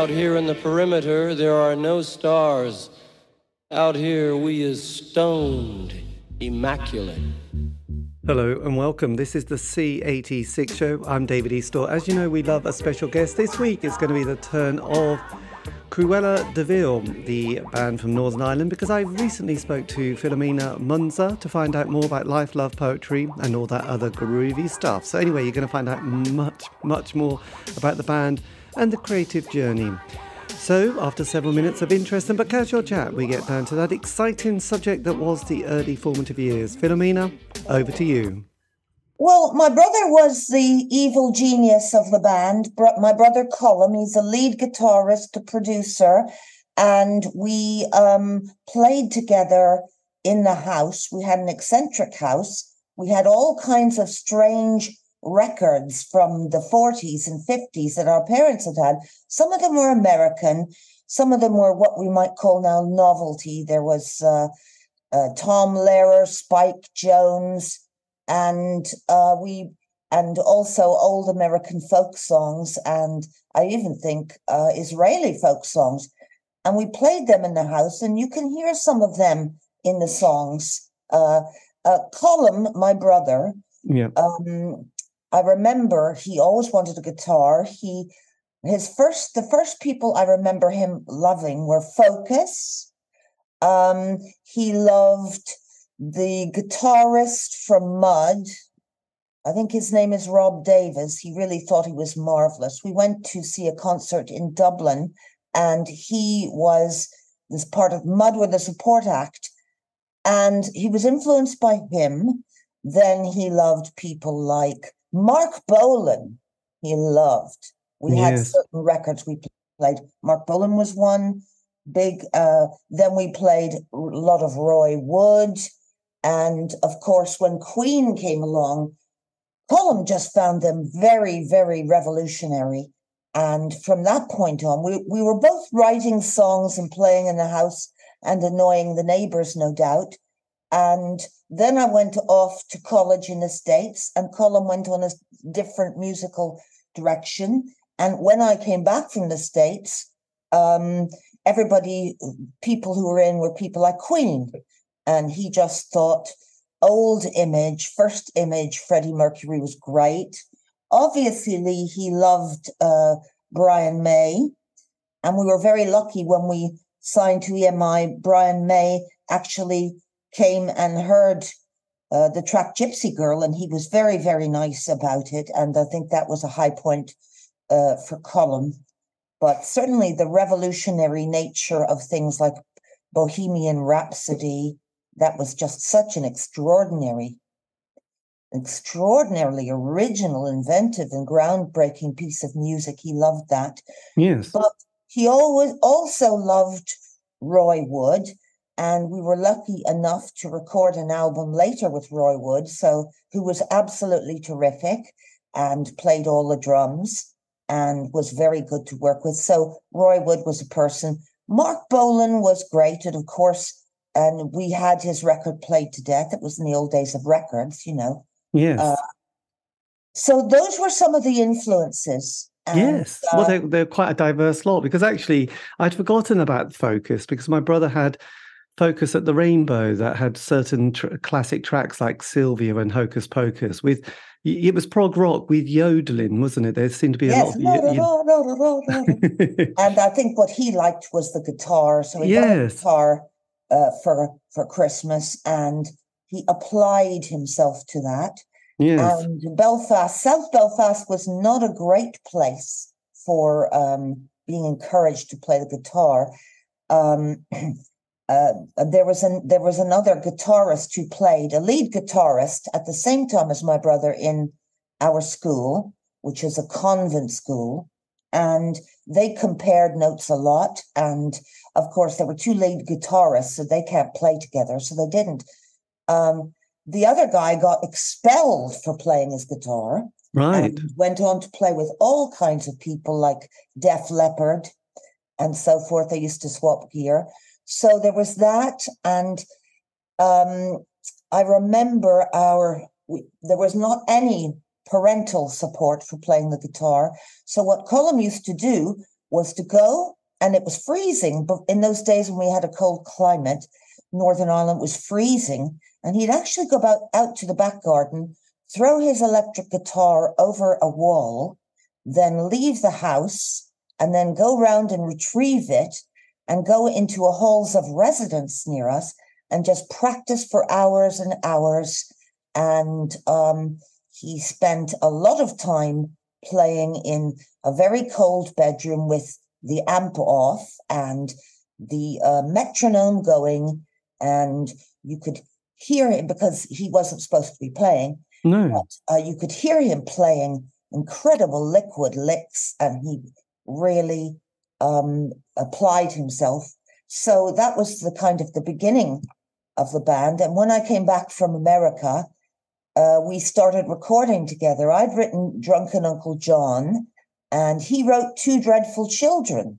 Out here in the perimeter, there are no stars. Out here, we is stoned, immaculate. Hello and welcome. This is the C86 show. I'm David Eastaugh. As you know, we love a special guest. This week it's going to be the turn of Cruella de Ville, the band from Northern Ireland, because I recently spoke to Philomena Muinzer to find out more about life, love, poetry, and all that other groovy stuff. So, anyway, you're going to find out much, much more about the band and the creative journey. So, after several minutes of interesting but casual chat, we get down to that exciting subject that was the early formative years. Philomena, over to you. Well, my brother was the evil genius of the band. My brother Colm, he's a lead guitarist, a producer, and we um, played together in the house. We had an eccentric house. We had all kinds of strange records from the 40s and 50s that our parents had had. Some of them were American, some of them were what we might call now novelty. There was uh, uh, Tom Lehrer, Spike Jones and uh, we and also old American folk songs, and I even think uh, Israeli folk songs. And we played them in the house, and you can hear some of them in the songs. Uh, uh, Colm, my brother, yeah. Um, I remember he always wanted a guitar. He his first the first people I remember him loving were Focus. Um, he loved the guitarist from Mud, I think his name is Rob Davis. He really thought he was marvelous. We went to see a concert in Dublin, and he was this part of Mud with a support act. And he was influenced by him. Then he loved people like Marc Bolan. He loved. We yes. had certain records we played. Marc Bolan was one big. Uh, then we played a lot of Roy Wood. And of course, when Queen came along, Colm just found them very, very revolutionary. And from that point on, we, we were both writing songs and playing in the house and annoying the neighbors, no doubt. And then I went off to college in the States, and Colin went on a different musical direction. And when I came back from the States, um, everybody, people who were in were people like Queen and he just thought old image, first image, Freddie Mercury was great. Obviously, he loved uh, Brian May, and we were very lucky when we signed to EMI. Brian May actually came and heard uh, the track Gypsy Girl, and he was very, very nice about it. And I think that was a high point uh, for Colm. But certainly the revolutionary nature of things like Bohemian Rhapsody that was just such an extraordinary, extraordinarily original, inventive, and groundbreaking piece of music. He loved that. Yes. But he always also loved Roy Wood. And we were lucky enough to record an album later with Roy Wood, so who was absolutely terrific and played all the drums and was very good to work with. So Roy Wood was a person. Marc Bolan was great, and of course, and we had his record played to death. It was in the old days of records, you know. Yes. Uh, so those were some of the influences. And, yes. Uh, well, they're, they're quite a diverse lot because actually I'd forgotten about Focus because my brother had Focus at the Rainbow that had certain tr- classic tracks like Sylvia and Hocus Pocus with it was prog rock with yodeling, wasn't it? There seemed to be a yes, lot of and I think what he liked was the guitar. So he yes. got a guitar uh, for for Christmas, and he applied himself to that. Yes. And Belfast, South Belfast, was not a great place for um, being encouraged to play the guitar. Um, uh, there was an there was another guitarist who played a lead guitarist at the same time as my brother in our school, which is a convent school, and they compared notes a lot. And of course, there were two lead guitarists, so they can't play together, so they didn't. Um, the other guy got expelled for playing his guitar. Right. went on to play with all kinds of people like Def Leppard and so forth. They used to swap gear. So there was that. And um, I remember our, we, there was not any parental support for playing the guitar. So what Colm used to do was to go, and it was freezing. But in those days when we had a cold climate, Northern Ireland was freezing, and he'd actually go out, out to the back garden, throw his electric guitar over a wall, then leave the house, and then go round and retrieve it and go into a halls of residence near us and just practice for hours and hours. And um, he spent a lot of time playing in a very cold bedroom with the amp off and the uh, metronome going, and you could hear him because he wasn't supposed to be playing. No. But, uh, you could hear him playing incredible liquid licks, and he really um, applied himself. So that was the kind of the beginning of the band. And when I came back from America, uh, we started recording together. I'd written Drunken Uncle John, and he wrote Two Dreadful Children,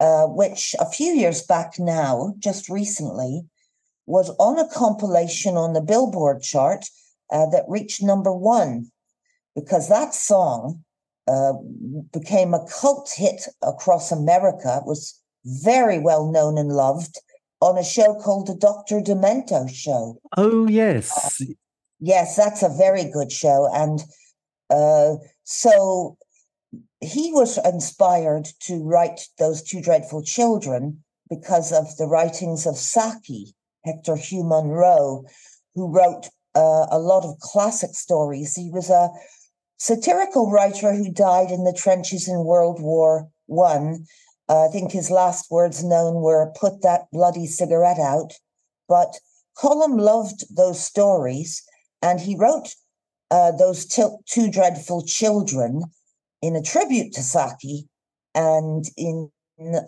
uh, which a few years back now, just recently, was on a compilation on the Billboard chart uh, that reached number one because that song uh, became a cult hit across America. Was very well known and loved on a show called the Dr. Demento Show. Oh, yes. Uh, yes, that's a very good show. And uh, so he was inspired to write those two dreadful children because of the writings of Saki, Hector Hugh Munro, who wrote uh, a lot of classic stories. He was a satirical writer who died in the trenches in World War One. Uh, I think his last words known were "Put that bloody cigarette out." But Colm loved those stories, and he wrote uh, those t- two dreadful children in a tribute to Saki. And in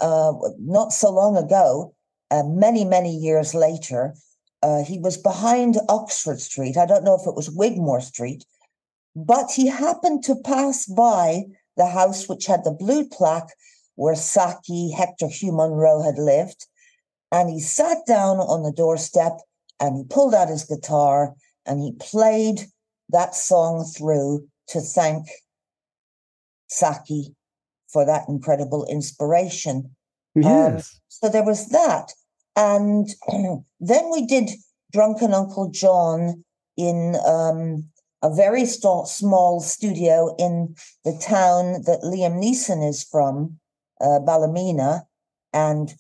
uh, not so long ago, uh, many many years later, uh, he was behind Oxford Street. I don't know if it was Wigmore Street, but he happened to pass by the house which had the blue plaque where Saki, Hector Hugh Munro, had lived. And he sat down on the doorstep and he pulled out his guitar and he played that song through to thank Saki for that incredible inspiration. Um, yes. Um, so there was that. And then we did Drunken Uncle John in um, a very st- small studio in the town that Liam Neeson is from, uh, Ballymena, and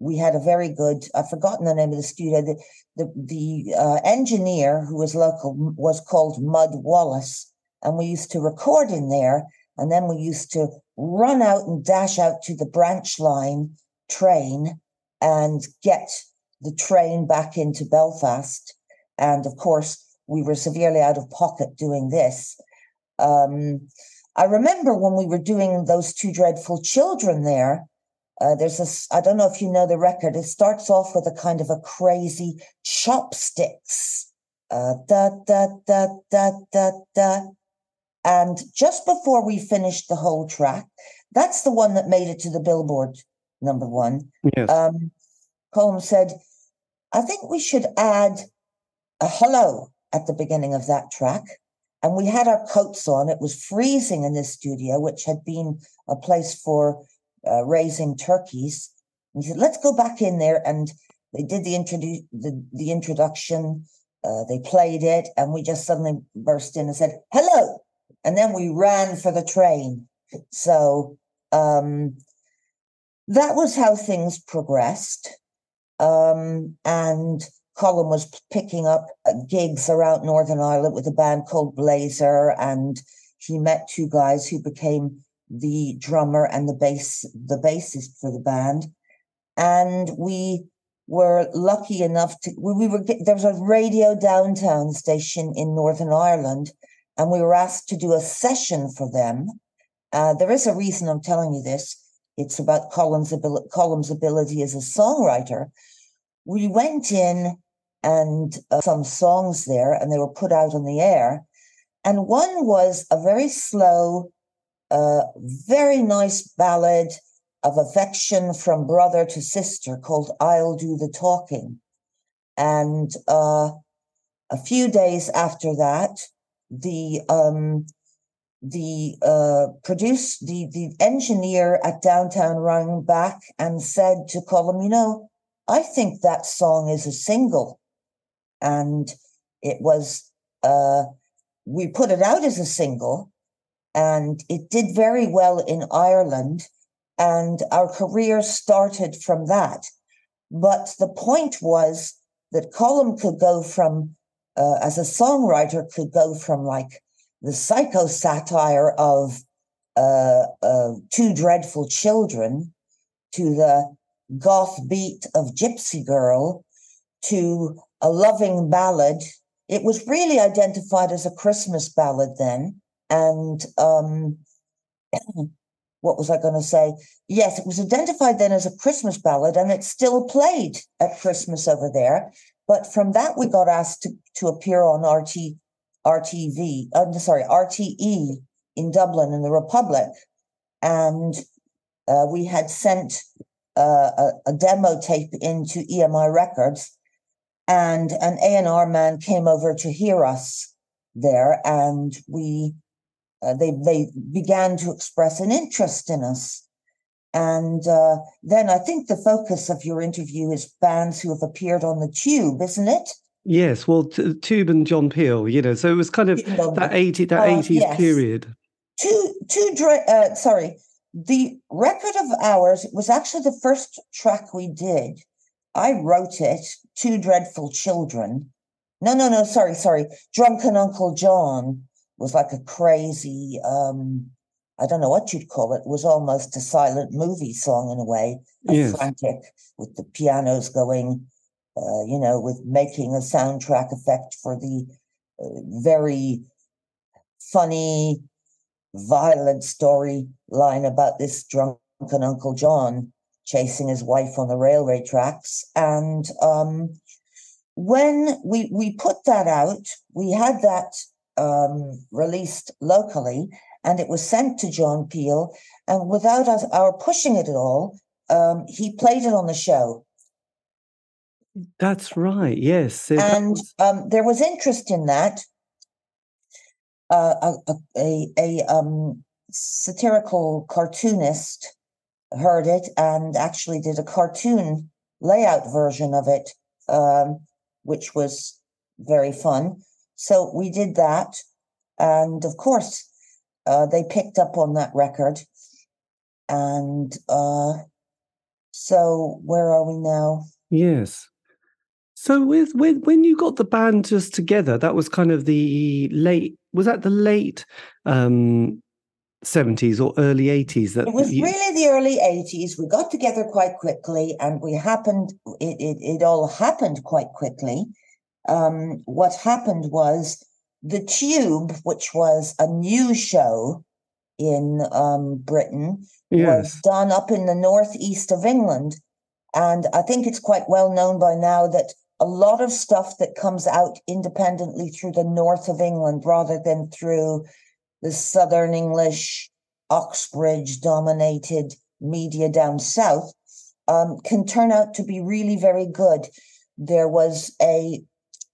we had a very good. I've forgotten the name of the studio. The the, the uh, engineer who was local was called Mud Wallace, and we used to record in there, and then we used to run out and dash out to the branch line train and get the train back into Belfast, and of course we were severely out of pocket doing this. Um, I remember when we were doing those two dreadful children there. Uh, there's a, I don't know if you know the record. It starts off with a kind of a crazy chopsticks, uh, da da da da da da, and just before we finished the whole track, that's the one that made it to the Billboard number one. Yes. Um, Colm said, "I think we should add a hello at the beginning of that track. And we had our coats on. It was freezing in this studio, which had been a place for uh, raising turkeys. And he said, let's go back in there. And they did the, introdu- the, the introduction. Uh, they played it. And we just suddenly burst in and said, hello. And then we ran for the train. So um, that was how things progressed. Um, and Colm was picking up uh, gigs around Northern Ireland with a band called Blazer, and he met two guys who became the drummer and the bass, the bassist for the band. And we were lucky enough to we were there was a radio downtown station in Northern Ireland, and we were asked to do a session for them. Uh, there is a reason I'm telling you this. It's about Colin's, ability, Colm's ability as a songwriter. We went in and uh, some songs there, and they were put out on the air. And one was a very slow, uh, very nice ballad of affection from brother to sister called I'll Do the Talking. And uh, a few days after that, the um, the uh, produce the the engineer at downtown rang back and said to Colm, you know, I think that song is a single, and it was. Uh, we put it out as a single, and it did very well in Ireland, and our career started from that. But the point was that Colm could go from, uh, as a songwriter, could go from like the psycho satire of uh, uh, Two Dreadful Children to the goth beat of Gypsy Girl to a loving ballad. It was really identified as a Christmas ballad then. And um, what was I going to say? Yes, it was identified then as a Christmas ballad, and it's still played at Christmas over there. But from that, we got asked to, to appear on RT, RTV, uh, sorry, RTE in Dublin in the Republic. And uh, we had sent uh, a, a, demo tape into EMI Records, and an A&R man came over to hear us there, and we uh, they they began to express an interest in us. And uh, then I think the focus of your interview is bands who have appeared on the Tube, isn't it? Yes, well, t- Tube and John Peel, you know, so it was kind of that eighty that uh, eighties yes. period. Two, two, uh, sorry, the record of ours was actually the first track we did. I wrote it. Two dreadful children. No, no, no. Sorry, sorry. Drunken Uncle John was like a crazy, um, I don't know what you'd call it. Was almost a silent movie song in a way, yes. frantic with the pianos going, uh, you know, with making a soundtrack effect for the uh, very funny, violent story line about this drunken Uncle John chasing his wife on the railway tracks. And um, when we we put that out, we had that um, released locally, and it was sent to John Peel. And without us, our pushing it at all, um, he played it on the show. That's right. Yes, and um, there was interest in that. Uh, a a, a um, satirical cartoonist heard it and actually did a cartoon layout version of it, um, which was very fun. So we did that. And of course, uh, they picked up on that record. And uh, so where are we now? Yes. So with, with when you got the band just together, that was kind of the late was that the late um 70s or early 80s that it was you... really the early 80s we got together quite quickly and we happened it, it, it all happened quite quickly um, what happened was the Tube, which was a new show in um, Britain, yes. was done up in the northeast of England. And I think it's quite well known by now that a lot of stuff that comes out independently through the north of England rather than through the southern English, Oxbridge dominated media down south um, can turn out to be really very good. There was a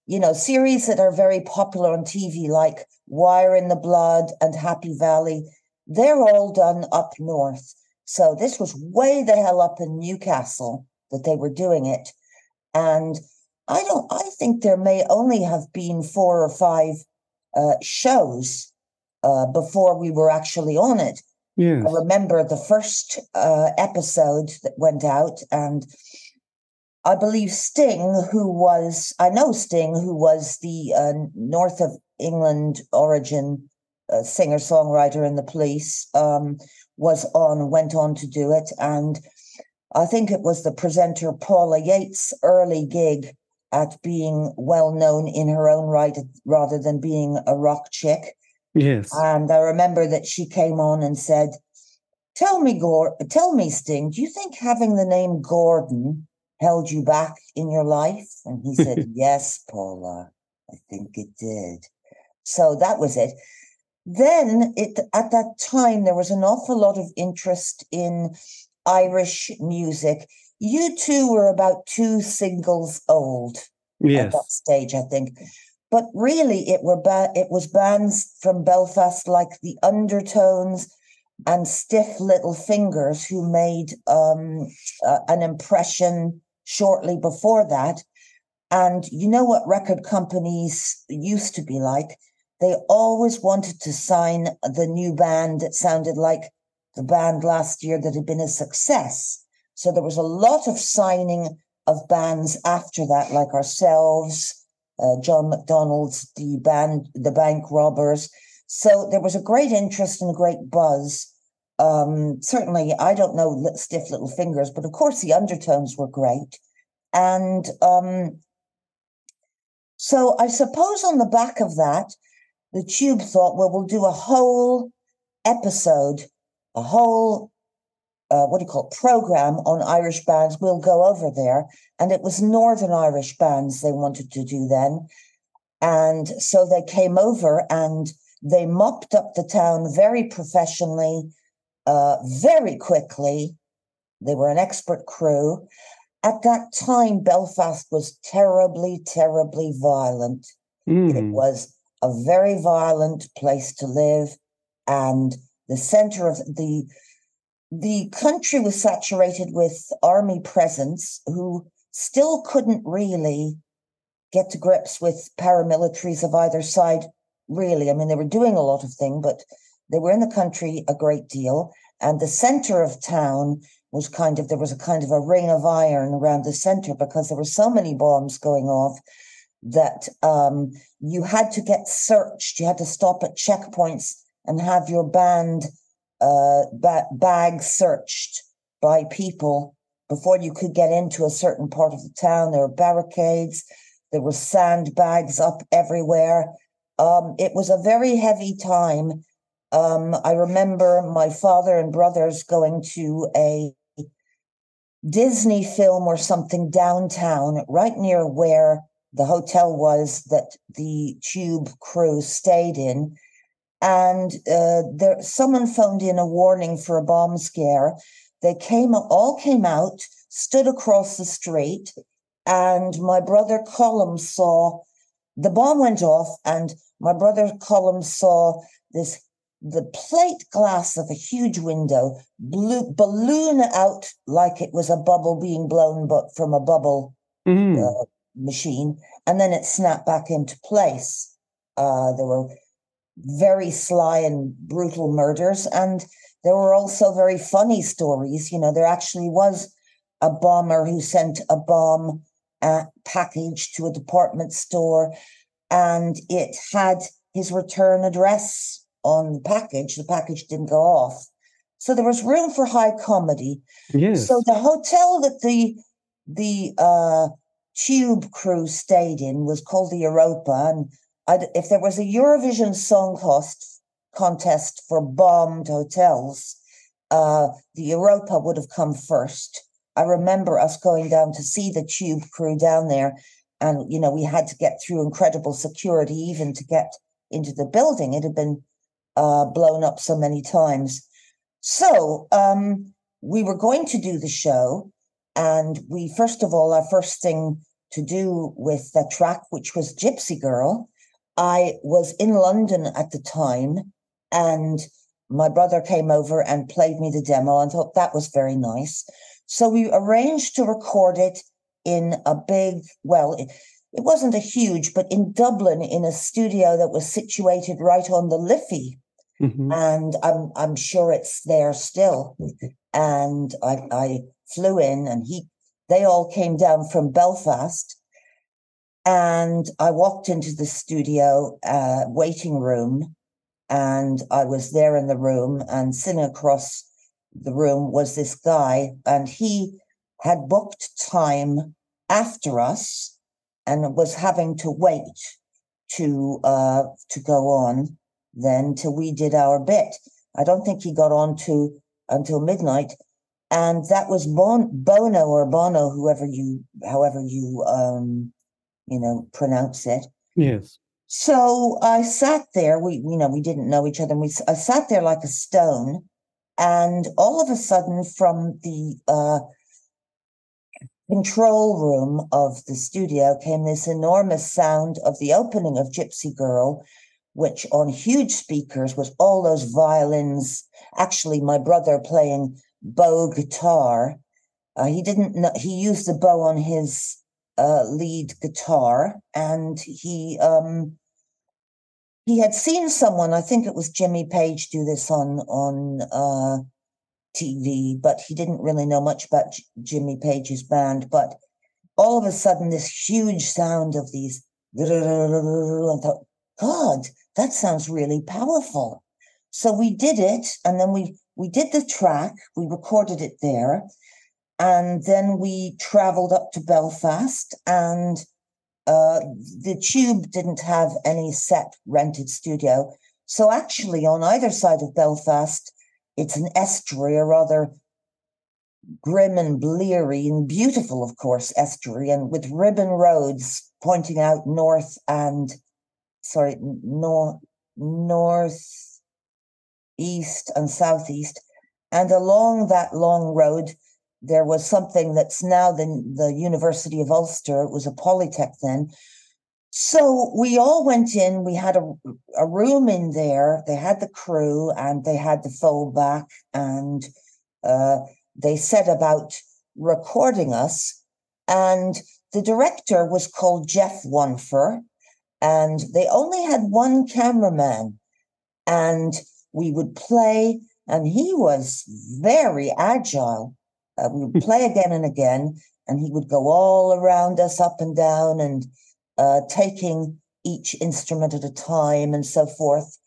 you know, series that are very popular on TV, like Wire in the Blood and Happy Valley, they're all done up north. So this was way the hell up in Newcastle that they were doing it. And I don't, I think there may only have been four or five uh, shows uh, before we were actually on it. Yes. I remember the first uh, episode that went out, and I believe Sting, who was, I know Sting, who was the uh, North of England origin uh, singer songwriter in the police, um, was on, went on to do it. And I think it was the presenter Paula Yates' early gig at being well known in her own right rather than being a rock chick. Yes. And I remember that she came on and said, Tell me, Gore, tell me, Sting, do you think having the name Gordon held you back in your life? And he said, Yes, Paula, I think it did. So that was it. Then it at that time there was an awful lot of interest in Irish music. You two were about two singles old yes. at that stage, I think. But really it were ba- it was bands from Belfast like the Undertones and Stiff Little Fingers who made um, uh, an impression shortly before that. And you know what record companies used to be like? They always wanted to sign the new band that sounded like the band last year that had been a success. So there was a lot of signing of bands after that, like ourselves, uh, John McDonald's, the band, the Bank Robbers. So there was a great interest and a great buzz. Um, certainly, I don't know Stiff Little Fingers, but of course the undertones were great. And um, so I suppose on the back of that, the Tube thought, well, we'll do a whole episode, a whole uh, what do you call it, program on Irish bands. We'll go over there. And it was Northern Irish bands they wanted to do then. And so they came over and they mopped up the town very professionally, uh, very quickly. They were an expert crew. At that time, Belfast was terribly, terribly violent. Mm. It hmm. was a very violent place to live. And the center of the the country was saturated with army presence who still couldn't really get to grips with paramilitaries of either side, really. I mean, they were doing a lot of things, but they were in the country a great deal. And the center of town was kind of, there was a kind of a ring of iron around the center because there were so many bombs going off that um, you had to get searched. You had to stop at checkpoints and have your band uh, ba- bags searched by people before you could get into a certain part of the town. There were barricades, there were sandbags up everywhere. Um, it was a very heavy time. Um, I remember my father and brothers going to a Disney film or something downtown, right near where the hotel was that the tube crew stayed in and uh, there someone phoned in a warning for a bomb scare. They came all came out, stood across the street, and my brother Colm saw the bomb went off, and my brother Colm saw this the plate glass of a huge window blew, balloon out like it was a bubble being blown but from a bubble mm. uh, machine, and then it snapped back into place. Uh, there were very sly and brutal murders. And there were also very funny stories. You know, there actually was a bomber who sent a bomb uh, package to a department store and it had his return address on the package. The package didn't go off. So there was room for high comedy. Yes. So the hotel that the the uh, tube crew stayed in was called the Europa, and I'd, if there was a Eurovision Song Cost contest for bombed hotels, uh, the Europa would have come first. I remember us going down to see the tube crew down there, and you know we had to get through incredible security even to get into the building. It had been uh, blown up so many times. So um, we were going to do the show, and we first of all, our first thing to do with the track, which was Gypsy Girl, I was in London at the time, and my brother came over and played me the demo and thought that was very nice. So we arranged to record it in a big, well, it, it wasn't a huge, but in Dublin in a studio that was situated right on the Liffey. Mm-hmm. And I'm I'm sure it's there still. And I I flew in and he they all came down from Belfast and I walked into the studio uh, waiting room, and I was there in the room, and sitting across the room was this guy, and he had booked time after us, and was having to wait to uh, to go on then till we did our bit. I don't think he got on to until midnight, and that was bon- Bono or Bono, whoever you, however you um, you know, pronounce it. Yes. So I sat there. We, you know, we didn't know each other. And we, I sat there like a stone, and all of a sudden, from the uh, control room of the studio came this enormous sound of the opening of Gypsy Girl, which on huge speakers was all those violins. Actually, my brother playing bow guitar. Uh, he didn't know, he used the bow on his uh, lead guitar and he um, he had seen someone, I think it was Jimmy Page, do this on on uh, TV, but he didn't really know much about J- Jimmy Page's band. But all of a sudden, this huge sound of these, I thought, God, that sounds really powerful. So we did it, and then we we did the track, we recorded it there, and then we traveled up to Belfast and uh, the Tube didn't have any set rented studio. So actually, on either side of Belfast, it's an estuary, a rather grim and bleary and beautiful, of course, estuary, and with ribbon roads pointing out north and sorry, north, north, east, and southeast. And along that long road, there was something that's now the, the University of Ulster. It was a polytech then. So we all went in. We had a, a room in there. They had the crew and they had the foldback, and uh, they set about recording us. And the director was called Geoff Wonfor, and they only had one cameraman. And we would play, and he was very agile uh, we would play again and again, and he would go all around us, up and down, and uh, taking each instrument at a time and so forth.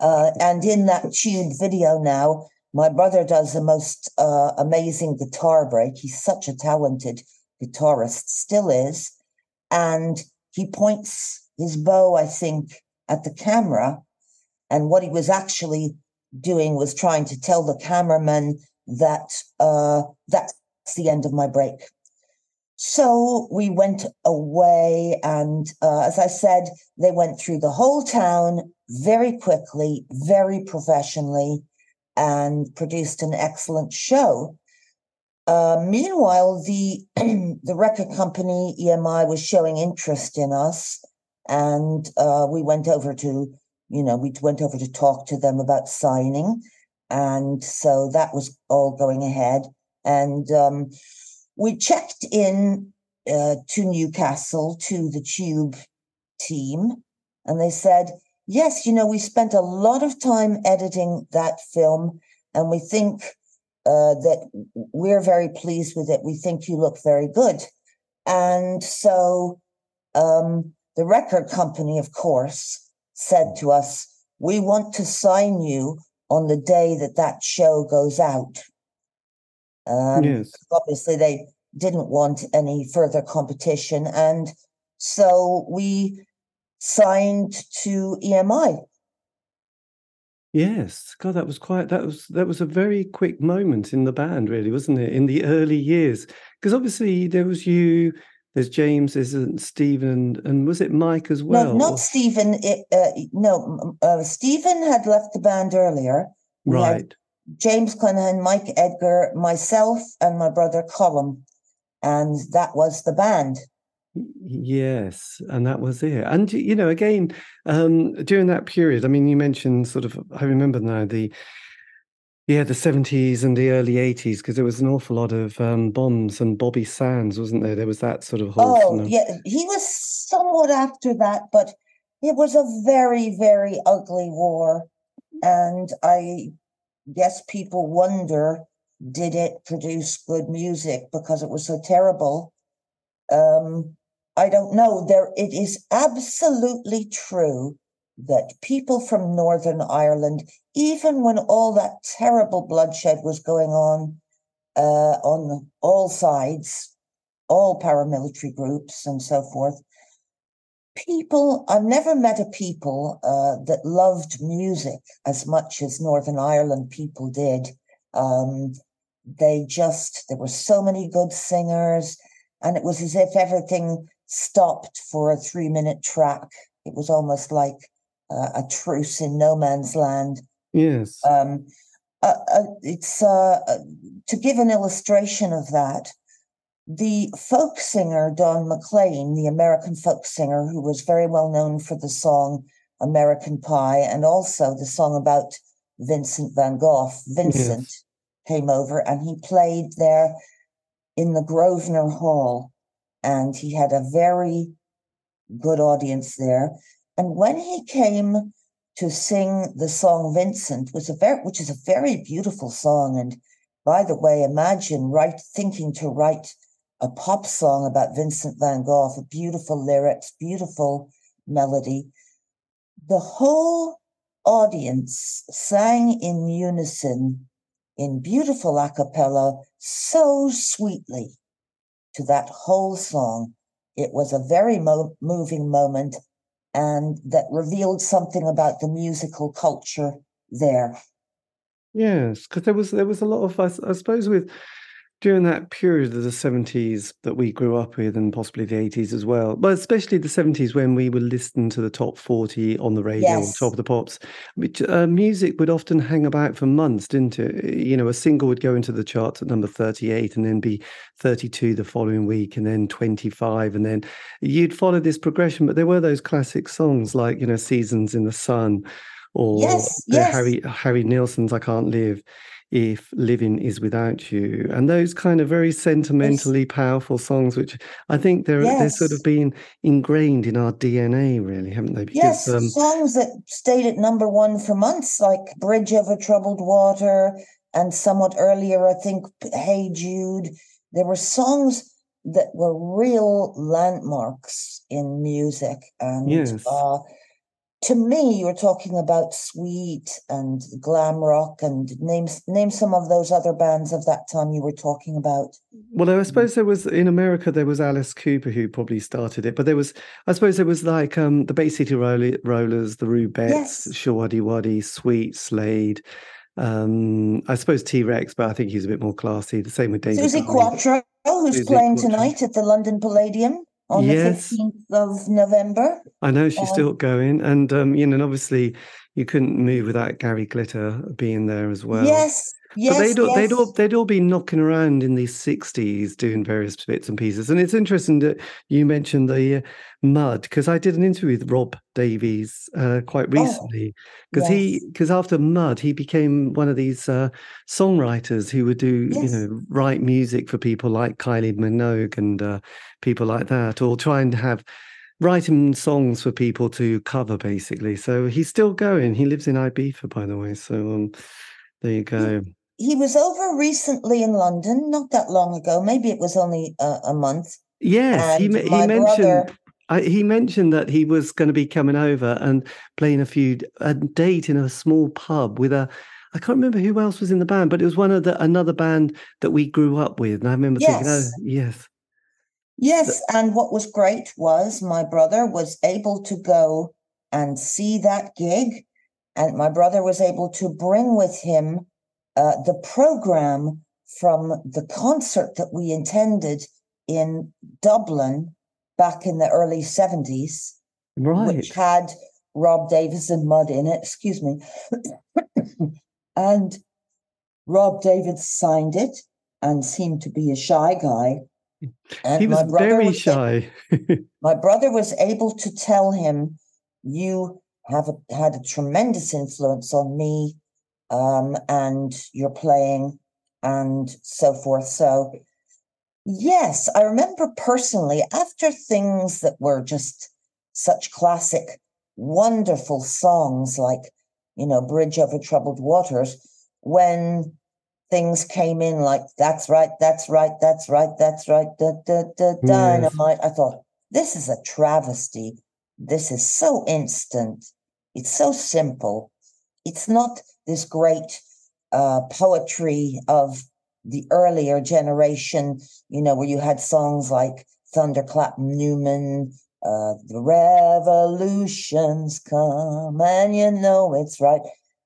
Uh, and in that tuned video now, my brother does the most uh, amazing guitar break. He's such a talented guitarist, still is. And he points his bow, I think, at the camera. And what he was actually doing was trying to tell the cameraman that uh, that's the end of my break. So we went away, and uh, as I said, they went through the whole town very quickly, very professionally, and produced an excellent show. Uh, meanwhile, the the record company EMI was showing interest in us, and uh, we went over to, you know, we went over to talk to them about signing. And so that was all going ahead. And um, we checked in uh, to Newcastle to the Tube team, and they said, Yes, you know, we spent a lot of time editing that film, and we think uh, that we're very pleased with it. We think you look very good. And so um, the record company, of course, said to us, We want to sign you on the day that that show goes out. Um, yes. Obviously, they didn't want any further competition. And so we signed to EMI. Yes, God, that was quite that was that was a very quick moment in the band, really, wasn't it? In the early years, because obviously there was you, there's James, isn't Stephen, and was it Mike as well? No, not Stephen. It, uh, no, uh, Stephen had left the band earlier. We right. James Clenaghan, Mike Edgar, myself, and my brother Colm, and that was the band. Yes, and that was it. And you know, again, um, during that period, I mean, you mentioned sort of. I remember now the yeah, the 70s and the early 80s, because there was an awful lot of um, bombs and Bobby Sands, wasn't there? There was that sort of whole. Oh, yeah. He was somewhat after that, but it was a very, very ugly war. And I guess people wonder did it produce good music because it was so terrible? Um, I don't know. There, it is absolutely true that people from Northern Ireland, even when all that terrible bloodshed was going on uh, on all sides, all paramilitary groups and so forth, people, I've never met a people uh, that loved music as much as Northern Ireland people did. Um, they just, there were so many good singers, and it was as if everything stopped for a three minute track. It was almost like uh, a truce in no man's land. Yes. Um, uh, uh, it's uh, uh, to give an illustration of that. the folk singer Don McLean, the American folk singer who was very well known for the song American Pie and also the song about Vincent van Gogh, Vincent yes. came over and he played there in the Grosvenor Hall and he had a very good audience there. And when he came to sing the song Vincent, was a very, which is a very beautiful song. And by the way, imagine right thinking to write a pop song about Vincent van Gogh, a beautiful lyrics, beautiful melody. The whole audience sang in unison in beautiful a cappella so sweetly to that whole song. It was a very mo- moving moment and that revealed something about the musical culture there. Yes, because there was there was a lot of I, I suppose with during that period of the 70s that we grew up with and possibly the 80s as well but especially the 70s when we would listen to the top 40 on the radio yes. top of the pops which, uh, music would often hang about for months didn't it you know a single would go into the charts at number 38 and then be 32 the following week and then 25 and then you'd follow this progression but there were those classic songs like you know seasons in the sun or yes, yes. harry harry nilsson's i can't live if living is without you and those kind of very sentimentally yes. powerful songs which i think they're yes. they're sort of been ingrained in our dna really haven't they because, yes um, songs that stayed at number one for months like bridge over troubled water and somewhat earlier i think hey jude there were songs that were real landmarks in music and yes. uh, to me, you're talking about Sweet and glam rock, and name name some of those other bands of that time you were talking about. Well, I suppose there was in America there was Alice Cooper who probably started it, but there was I suppose there was like um, the Bay City Rollers, the Rubettes, yes. Showaddywaddy, Sweet, Slade. Um, I suppose T Rex, but I think he's a bit more classy. The same with David. Suzi Quatro, who's Suzi playing Quatro. tonight at the London Palladium on yes. the 15th of November. I know she's um, still going. And, um, you know, and obviously you couldn't move without Gary Glitter being there as well. Yes. Yes, they'd, all, yes. they'd all they'd all be knocking around in the '60s doing various bits and pieces, and it's interesting that you mentioned the uh, mud because I did an interview with Rob Davis uh, quite oh, recently because oh, yes. he because after Mud he became one of these uh, songwriters who would do you know write music for people like Kylie Minogue and uh, people like that, or try and have writing songs for people to cover basically. So he's still going. He lives in Ibiza, by the way. So um, there you go. He, he, was over recently in London, not that long ago. Maybe it was only a, a month. Yes, he, he mentioned. Brother, I, he mentioned that he was going to be coming over and playing a few a date in a small pub with a I can't remember who else was in the band, but it was one of the another band that we grew up with. And I remember yes. thinking, oh, yes. Yes, and what was great was my brother was able to go and see that gig, and my brother was able to bring with him uh, the program from the concert that we attended in Dublin back in the early 70s, right. which had Rob Davis and Mud in it, excuse me. and Rob Davis signed it and seemed to be a shy guy. And he was very was shy. my brother was able to tell him, "You have a, had a tremendous influence on me, um, and you're playing, and so forth." So, yes, I remember personally after things that were just such classic, wonderful songs like, you know, "Bridge Over Troubled Waters," when things came in like that's right, that's right, that's right, that's right, da, da, da, dynamite. Yes. I thought, this is a travesty. This is so instant. It's so simple. It's not this great uh, poetry of the earlier generation, you know, where you had songs like Thunderclap Newman, uh, the revolution's come, and you know it's right.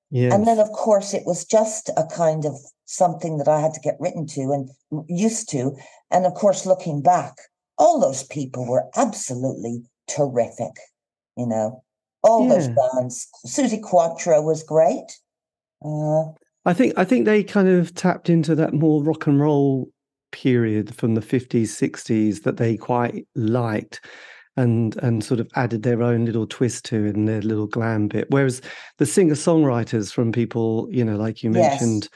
Yes. And then, of course, it was just a kind of something that I had to get written to and used to. And of course, looking back, all those people were absolutely terrific. You know, all yeah. those bands. Suzi Quatro was great. Uh, I think I think they kind of tapped into that more rock and roll period from the 50s 60s that they quite liked and and sort of added their own little twist to it and their little glam bit whereas the singer songwriters from people you know like you mentioned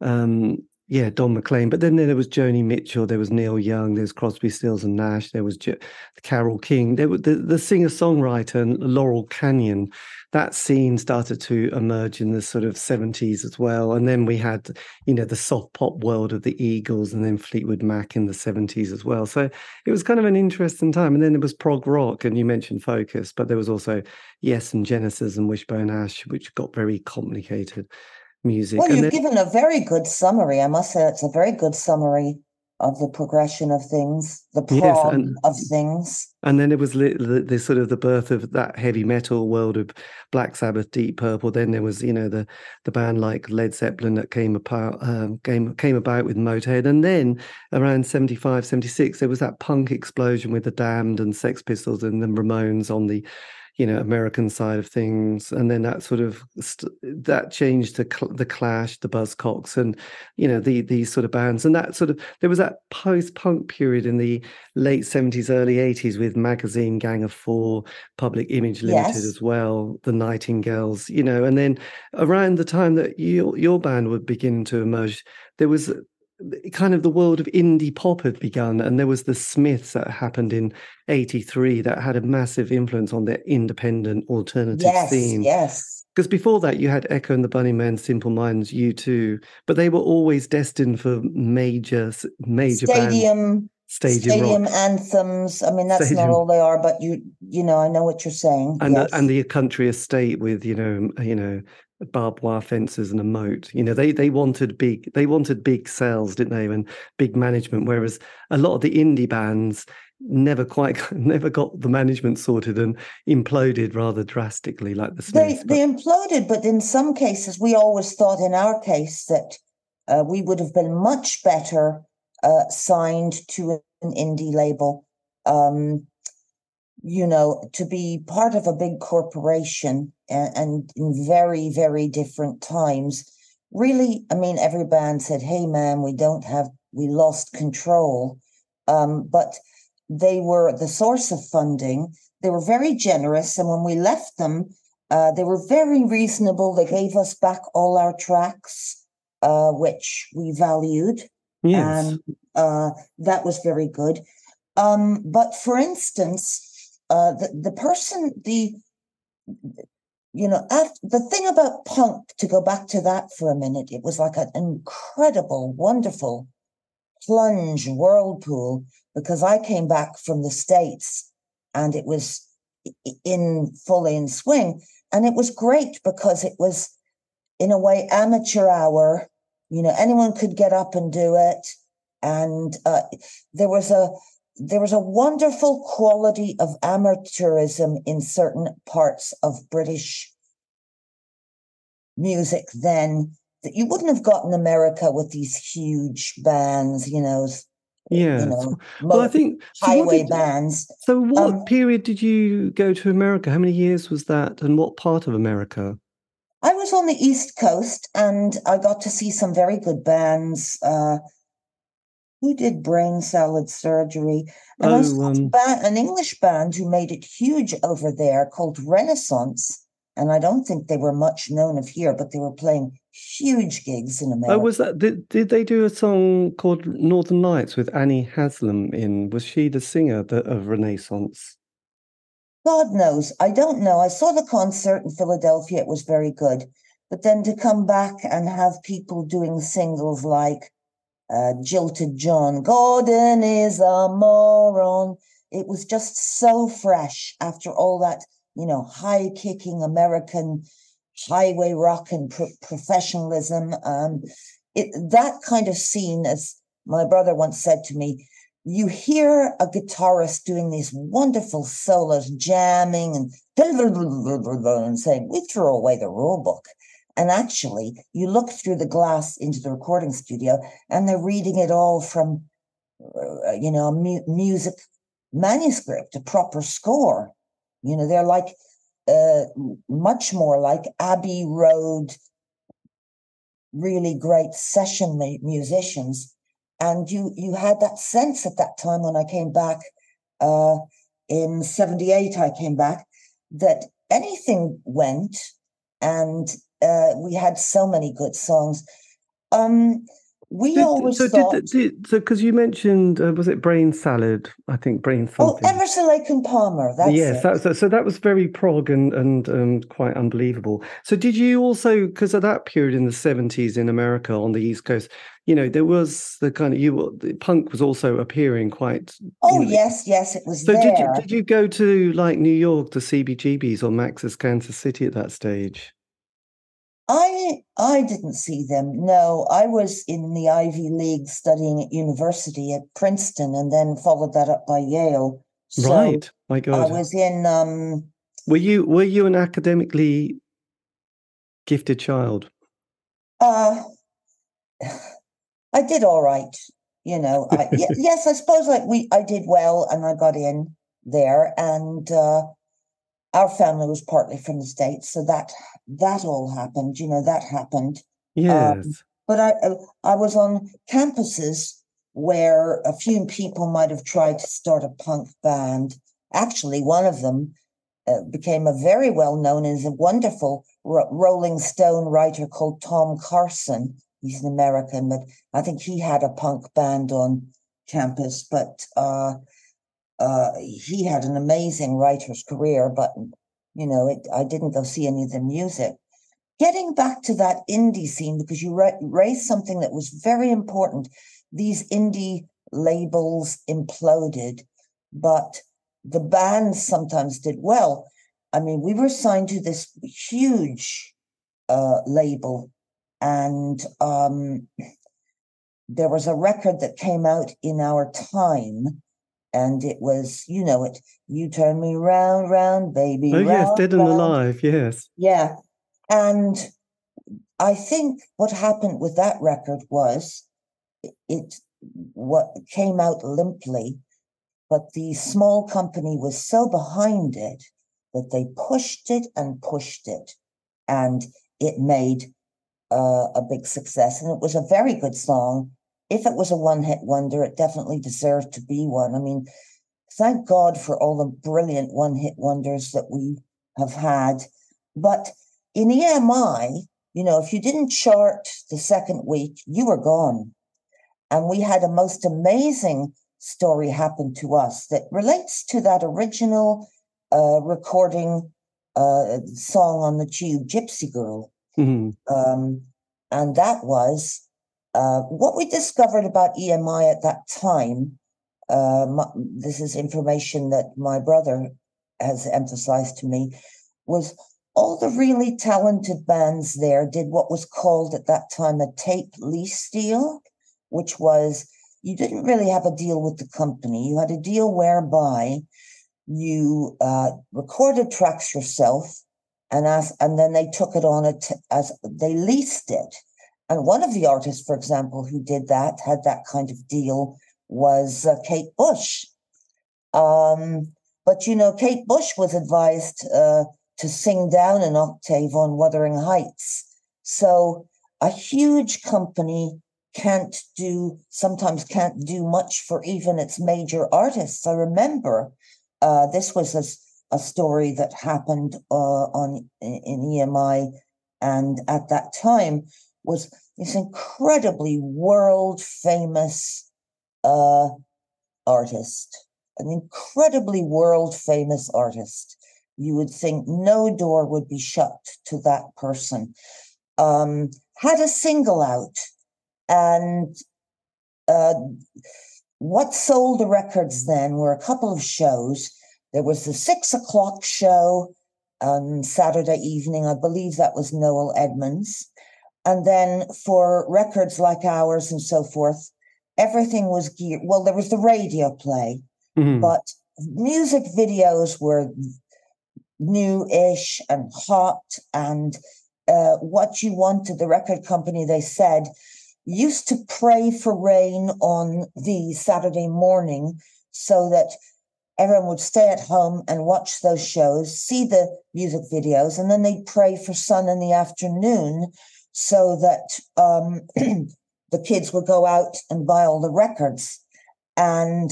yes. um yeah, Don McLean. But then there was Joni Mitchell, there was Neil Young, there's Crosby, Stills and Nash, there was Carole King, there was the, the singer songwriter and Laurel Canyon. That scene started to emerge in the sort of 70s as well. And then we had, you know, the soft pop world of the Eagles and then Fleetwood Mac in the 70s as well. So it was kind of an interesting time. And then there was prog rock, and you mentioned Focus, but there was also Yes and Genesis and Wishbone Ash, which got very complicated music. Well, you've then, given a very good summary. I must say, it's a very good summary of the progression of things, the prog yes, and, of things. And then it was the, the, the, sort of the birth of that heavy metal world of Black Sabbath, Deep Purple. Then there was, you know, the the band like Led Zeppelin that came about um, came came about with Motorhead. And then around 75, 76, there was that punk explosion with the Damned and Sex Pistols and the Ramones on the you know American side of things, and then that sort of st- that changed to cl- the Clash, the Buzzcocks, and you know the these sort of bands, and that sort of there was that post punk period in the late seventies, early eighties with Magazine, Gang of Four, Public Image Limited yes. as well, the Nightingales, you know, and then around the time that your your band would begin to emerge, there was kind of the world of indie pop had begun and there was the smiths that happened in 83 that had a massive influence on the independent alternative yes, scene. yes. Because before that you had echo and the bunnymen simple minds U2 but they were always destined for major major stadium stadium, stadium anthems. I mean that's stadium. not all they are but you you know i know what you're saying. And yes. the, and the country estate with you know you know barbed wire fences and a moat. You know, they they wanted big they wanted big sales, didn't they? And big management. Whereas a lot of the indie bands never quite never got the management sorted and imploded rather drastically like the Smiths. They, they imploded, but in some cases we always thought in our case that uh, we would have been much better uh, signed to an indie label. Um, you know, to be part of a big corporation and, and, in very, very different times. Really, I mean, every band said, hey, man, we don't have, we lost control. Um, but they were the source of funding. They were very generous. And when we left them, uh, they were very reasonable. They gave us back all our tracks, uh, which we valued. Yes. And uh, that was very good. Um, but for instance, uh, the the person the you know after, the thing about punk to go back to that for a minute it was like an incredible wonderful plunge whirlpool because i came back from the states and it was in fully in swing and it was great because it was in a way amateur hour. You know anyone could get up and do it and uh, there was a there was a wonderful quality of amateurism in certain parts of British music then that you wouldn't have got in America with these huge bands, you know. Yeah. You know, well, I think so highway did, bands. So, what um, period did you go to America? How many years was that, and what part of America? I was on the East Coast, and I got to see some very good bands. Uh, who did brain salad surgery. And oh, I saw um, an English band who made it huge over there called Renaissance. And I don't think they were much known of here, but they were playing huge gigs in America. Oh, was that? Did, did they do a song called Northern Lights with Annie Haslam in? Was she the singer of Renaissance? God knows. I don't know. I saw the concert in Philadelphia. It was very good. But then to come back and have people doing singles like uh, Jilted John. Gordon is a moron. It was just so fresh after all that, you know, high kicking American highway rock and pro- professionalism. Um, it, that kind of scene, as my brother once said to me, you hear a guitarist doing these wonderful solos, jamming and, and saying, we threw away the rule book. And actually, you look through the glass into the recording studio, and they're reading it all from, uh, you know, mu- music manuscript, a proper score. You know, they're like uh, much more like Abbey Road, really great session musicians. and you you had that sense at that time when I came back uh, in '78. I came back that anything went, and uh, we had so many good songs. Um, we Did- always so thought. did, did so because you mentioned uh, was it brain salad? I think brain oh. Emerson Lake and Palmer. That's yes, that, so, so that was very prog and and um, quite unbelievable. So did you also because at that period in the seventies in America on the East Coast, you know, there was the kind of you the punk was also appearing quite. oh you know, yes, yes, it was So there. did you did you go to like New York to CBGB's or Max's Kansas City at that stage? I I didn't see them. No, I was in the Ivy League studying at university at Princeton, and then followed that up by Yale. So right, my God, I was in. Um, Were you were you an academically gifted child? uh, I did all right. You know, I, yes, I suppose like we, I did well, and I got in there, and uh, our family was partly from the states, so that that all happened. You know, that happened. Yes. but I uh, I was on campuses where a few people might have tried to start a punk band. Actually, one of them uh, became a very well known and a wonderful Ro- Rolling Stone writer called Tom Carson. He's an American, but I think he had a punk band on campus. But uh, uh, he had an amazing writer's career. But you know, it, I didn't go see any of the music getting back to that indie scene because you ra- raised something that was very important these indie labels imploded but the bands sometimes did well i mean we were signed to this huge uh, label and um, there was a record that came out in our time and it was you know it you turn me round round baby oh yes, round, Dead and round. Alive. Yes. Yeah. And I think what happened with that record was it- it what came out limply, but the small company was so behind it that they pushed it and pushed it, and it made uh, a big success. And it was a very good song. If it was a one-hit wonder, it definitely deserved to be one. I mean, thank God for all the brilliant one-hit wonders that we have had. But in EMI, you know, if you didn't chart the second week, you were gone. And we had a most amazing story happen to us that relates to that original uh, recording uh, song on the tube, Gypsy Girl. Mhm. Um, and that was uh, what we discovered about EMI at that time. Uh, my, this is information that my brother has emphasized to me was all the really talented bands there did what was called at that time a tape lease deal, which was you didn't really have a deal with the company. You had a deal whereby you uh, recorded tracks yourself and as and then they took it on it as they leased it. And one of the artists, for example, who did that had that kind of deal was uh, Kate Bush. Um, but you know, Kate Bush was advised uh, to sing down an octave on Wuthering Heights. So a huge company can't do sometimes can't do much for even its major artists. I remember uh, this was a story that happened uh, on in EMI, and at that time was this incredibly world famous uh, artist, an incredibly world famous artist. You would think no door would be shut to that person. Um, had a single out, and uh, what sold the records then were a couple of shows. There was the six o'clock show on Saturday evening. I believe that was Noel Edmonds. And then for records like ours and so forth, everything was geared. Well, there was the radio play, Mhm. but music videos were new-ish and hot and uh, what you wanted the record company they said used to pray for rain on the saturday morning so that everyone would stay at home and watch those shows see the music videos and then they'd pray for sun in the afternoon so that um, the kids would go out and buy all the records. And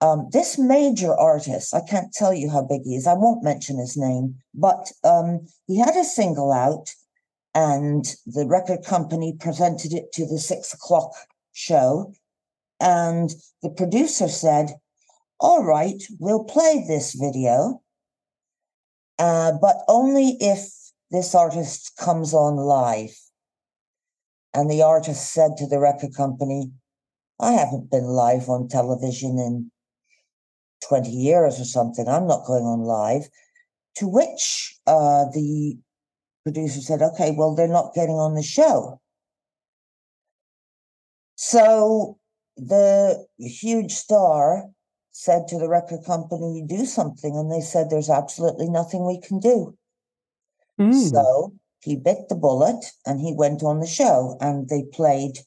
um, this major artist, I can't tell you how big he is, I won't mention his name, but um, he had a single out and the record company presented it to the six o'clock show. And the producer said, All right, we'll play this video, uh, but only if this artist comes on live. And the artist said to the record company, I haven't been live on television in 20 years or something. I'm not going on live. To which uh, the producer said, okay, well, they're not getting on the show. So the huge star said to the record company, do something. And they said, there's absolutely nothing we can do. Mm. So he bit the bullet and he went on the show and they played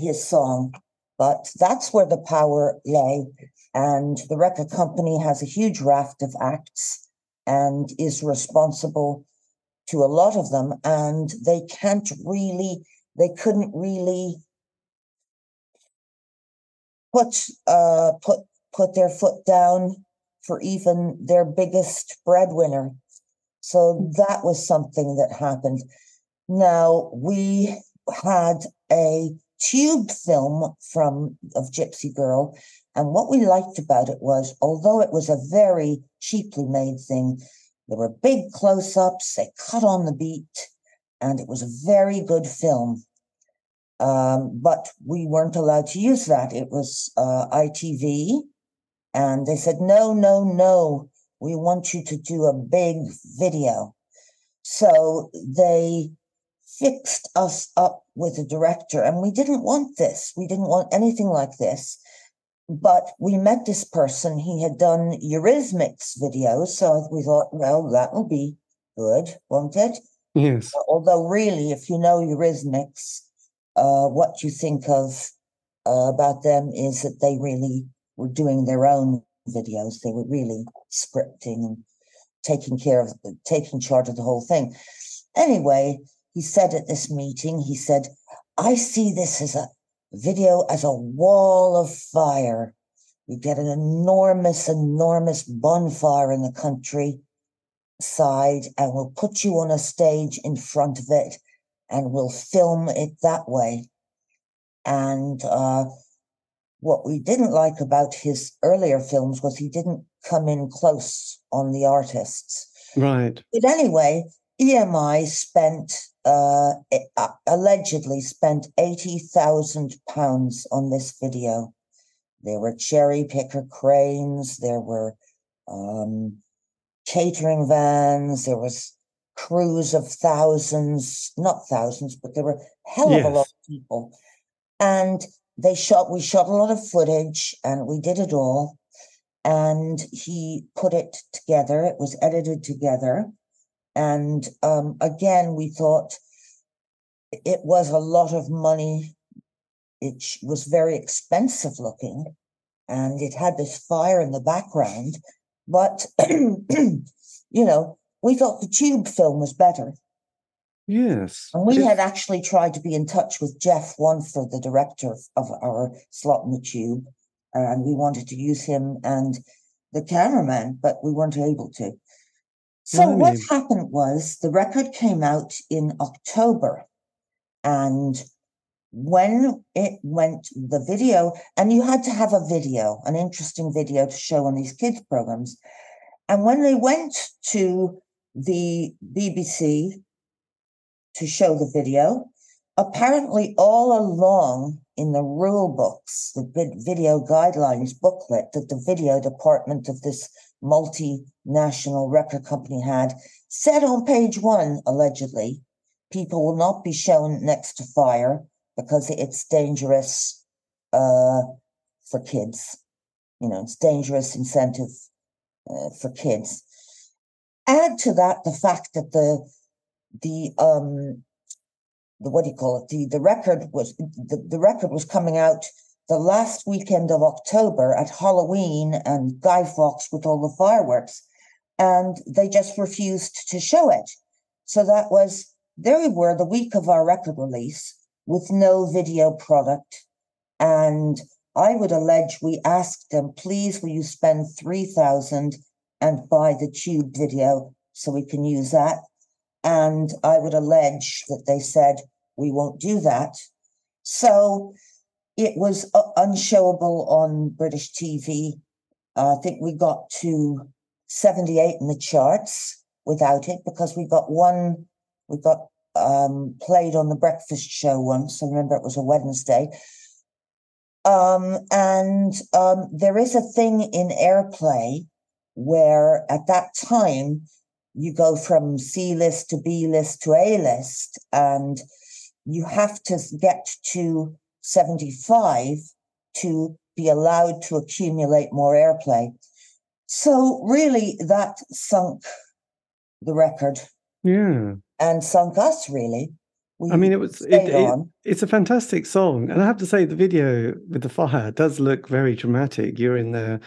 his song. But that's where the power lay. And the record company has a huge raft of acts and is responsible to a lot of them. And they can't really, they couldn't really put uh put put their foot down for even their biggest breadwinner so that was something that happened. Now we had a tube film from of Gypsy Girl, and what we liked about it was, although it was a very cheaply made thing, there were big close-ups. They cut on the beat, and it was a very good film. Um, but we weren't allowed to use that. It was uh, ITV, and they said, no, no, no we want you to do a big video. So they fixed us up with a director, and we didn't want this. We didn't want anything like this. But we met this person. He had done Eurythmics videos. So we thought, well, that will be good, won't it? Yes. Although, really, if you know Eurythmics, uh, what you think of uh, about them is that they really were doing their own videos. They were really scripting and taking care of, taking charge of the whole thing. Anyway, he said at this meeting, he said, I see this as a video as a wall of fire. We get an enormous, enormous bonfire in the country side, and we'll put you on a stage in front of it, and we'll film it that way. And uh, what we didn't like about his earlier films was he didn't come in close on the artists. Right. But anyway, EMI spent uh, allegedly spent eighty thousand pounds on this video. There were cherry picker cranes. There were um, catering vans. There was crews of thousands, not thousands, but there were hell of yes. a lot of people. And they shot we shot a lot of footage and we did it all and he put it together it was edited together and um, again we thought it was a lot of money. It was very expensive looking and it had this fire in the background but you know we thought the tube film was better Yes. And we had actually tried to be in touch with Geoff Wonfor, the director of our slot in the tube, and we wanted to use him and the cameraman, but we weren't able to. So what happened was the record came out in October, and when it went the video, and you had to have a video, an interesting video to show on these kids programs, and when they went to the BBC to show the video. Apparently, all along in the rule books, the video guidelines booklet that the video department of this multinational record company had said on page one, allegedly, people will not be shown next to fire because it's dangerous uh, for kids. You know, it's dangerous incentive uh, for kids. Add to that the fact that the the um the what do you call it the the record was the, the record was coming out the last weekend of October at Halloween and Guy Fawkes with all the fireworks and they just refused to show it so that was there we were the week of our record release with no video product. And I would allege we asked them, please, will you spend 3000 and buy the tube video so we can use that? And I would allege that they said, we won't do that. So it was uh, unshowable on British TV. Uh, I think we got to 78 in the charts without it because we got one, we got um, played on the breakfast show once. I remember it was a Wednesday. Um, and um, there is a thing in airplay where at that time you go from C list to B list to A list, and you have to get to 75 to be allowed to accumulate more airplay. So, really, that sunk the record. Yeah. And sunk us, really. We I mean, it was it, it, it's a fantastic song, and I have to say the video with the fire does look very dramatic. You're in there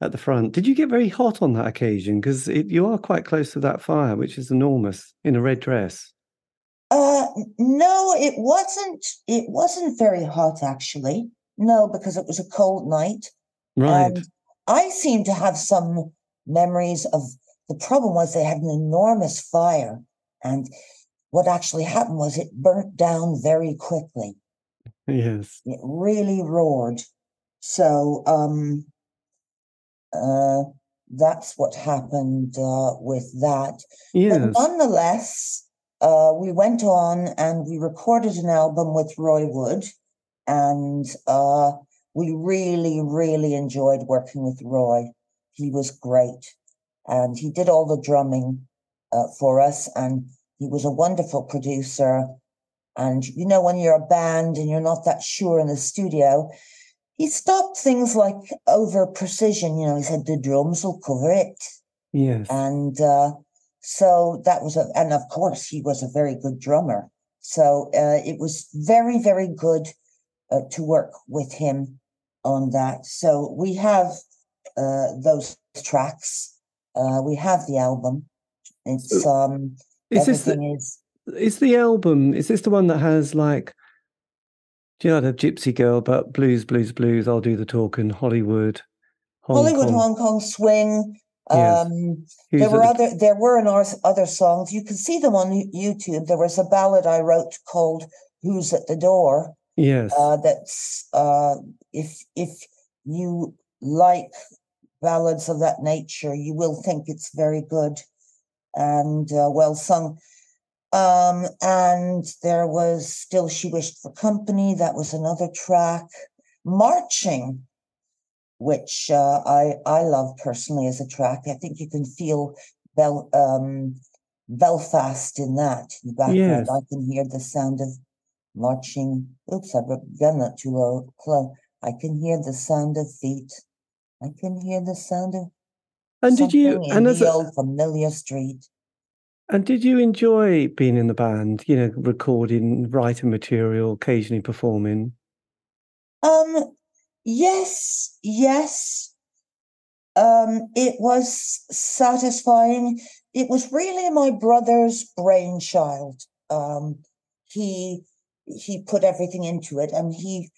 at the front. Did you get very hot on that occasion? Because you are quite close to that fire, which is enormous, in a red dress. Uh, no, it wasn't. It wasn't very hot, actually. No, because it was a cold night. Right. And I seem to have some memories of the problem was they had an enormous fire, and what actually happened was it burnt down very quickly. Yes. It really roared. So um uh that's what happened uh, with that. Yes. But nonetheless, uh, we went on and we recorded an album with Roy Wood, and uh, we really, really enjoyed working with Roy. He was great, and he did all the drumming uh, for us, and he was a wonderful producer. And you know, when you're a band and you're not that sure in the studio, he stopped things like over precision. You know, he said the drums will cover it. Yes. And uh, so that was a, and of course he was a very good drummer. So uh, it was very, very good uh, to work with him on that. So we have uh, those tracks. Uh, we have the album. It's um, is this the, is is the album? Is this the one that has like? Do you know the Gypsy Girl, but blues, blues, blues? I'll do the talking. Hollywood, Hong Hollywood, Kong. Hong Kong swing. Yes. Um, there were other there were in other songs. You can see them on YouTube. There was a ballad I wrote called "Who's at the Door." Yes, uh, that's uh, if if you like ballads of that nature, you will think it's very good and uh, well sung. Um, and there was Still She Wished for Company, that was another track. Marching, which uh, I, I love personally as a track. I think you can feel Bel, um, Belfast in that. In the background, yes. I can hear the sound of marching. Oops, I begun that too low. Close. I can hear the sound of feet. I can hear the sound of and did you and as a, familiar street? And did you enjoy being in the band? You know, recording, writing material, occasionally performing. Um. Yes. Yes. Um. It was satisfying. It was really my brother's brainchild. Um. He he put everything into it, and he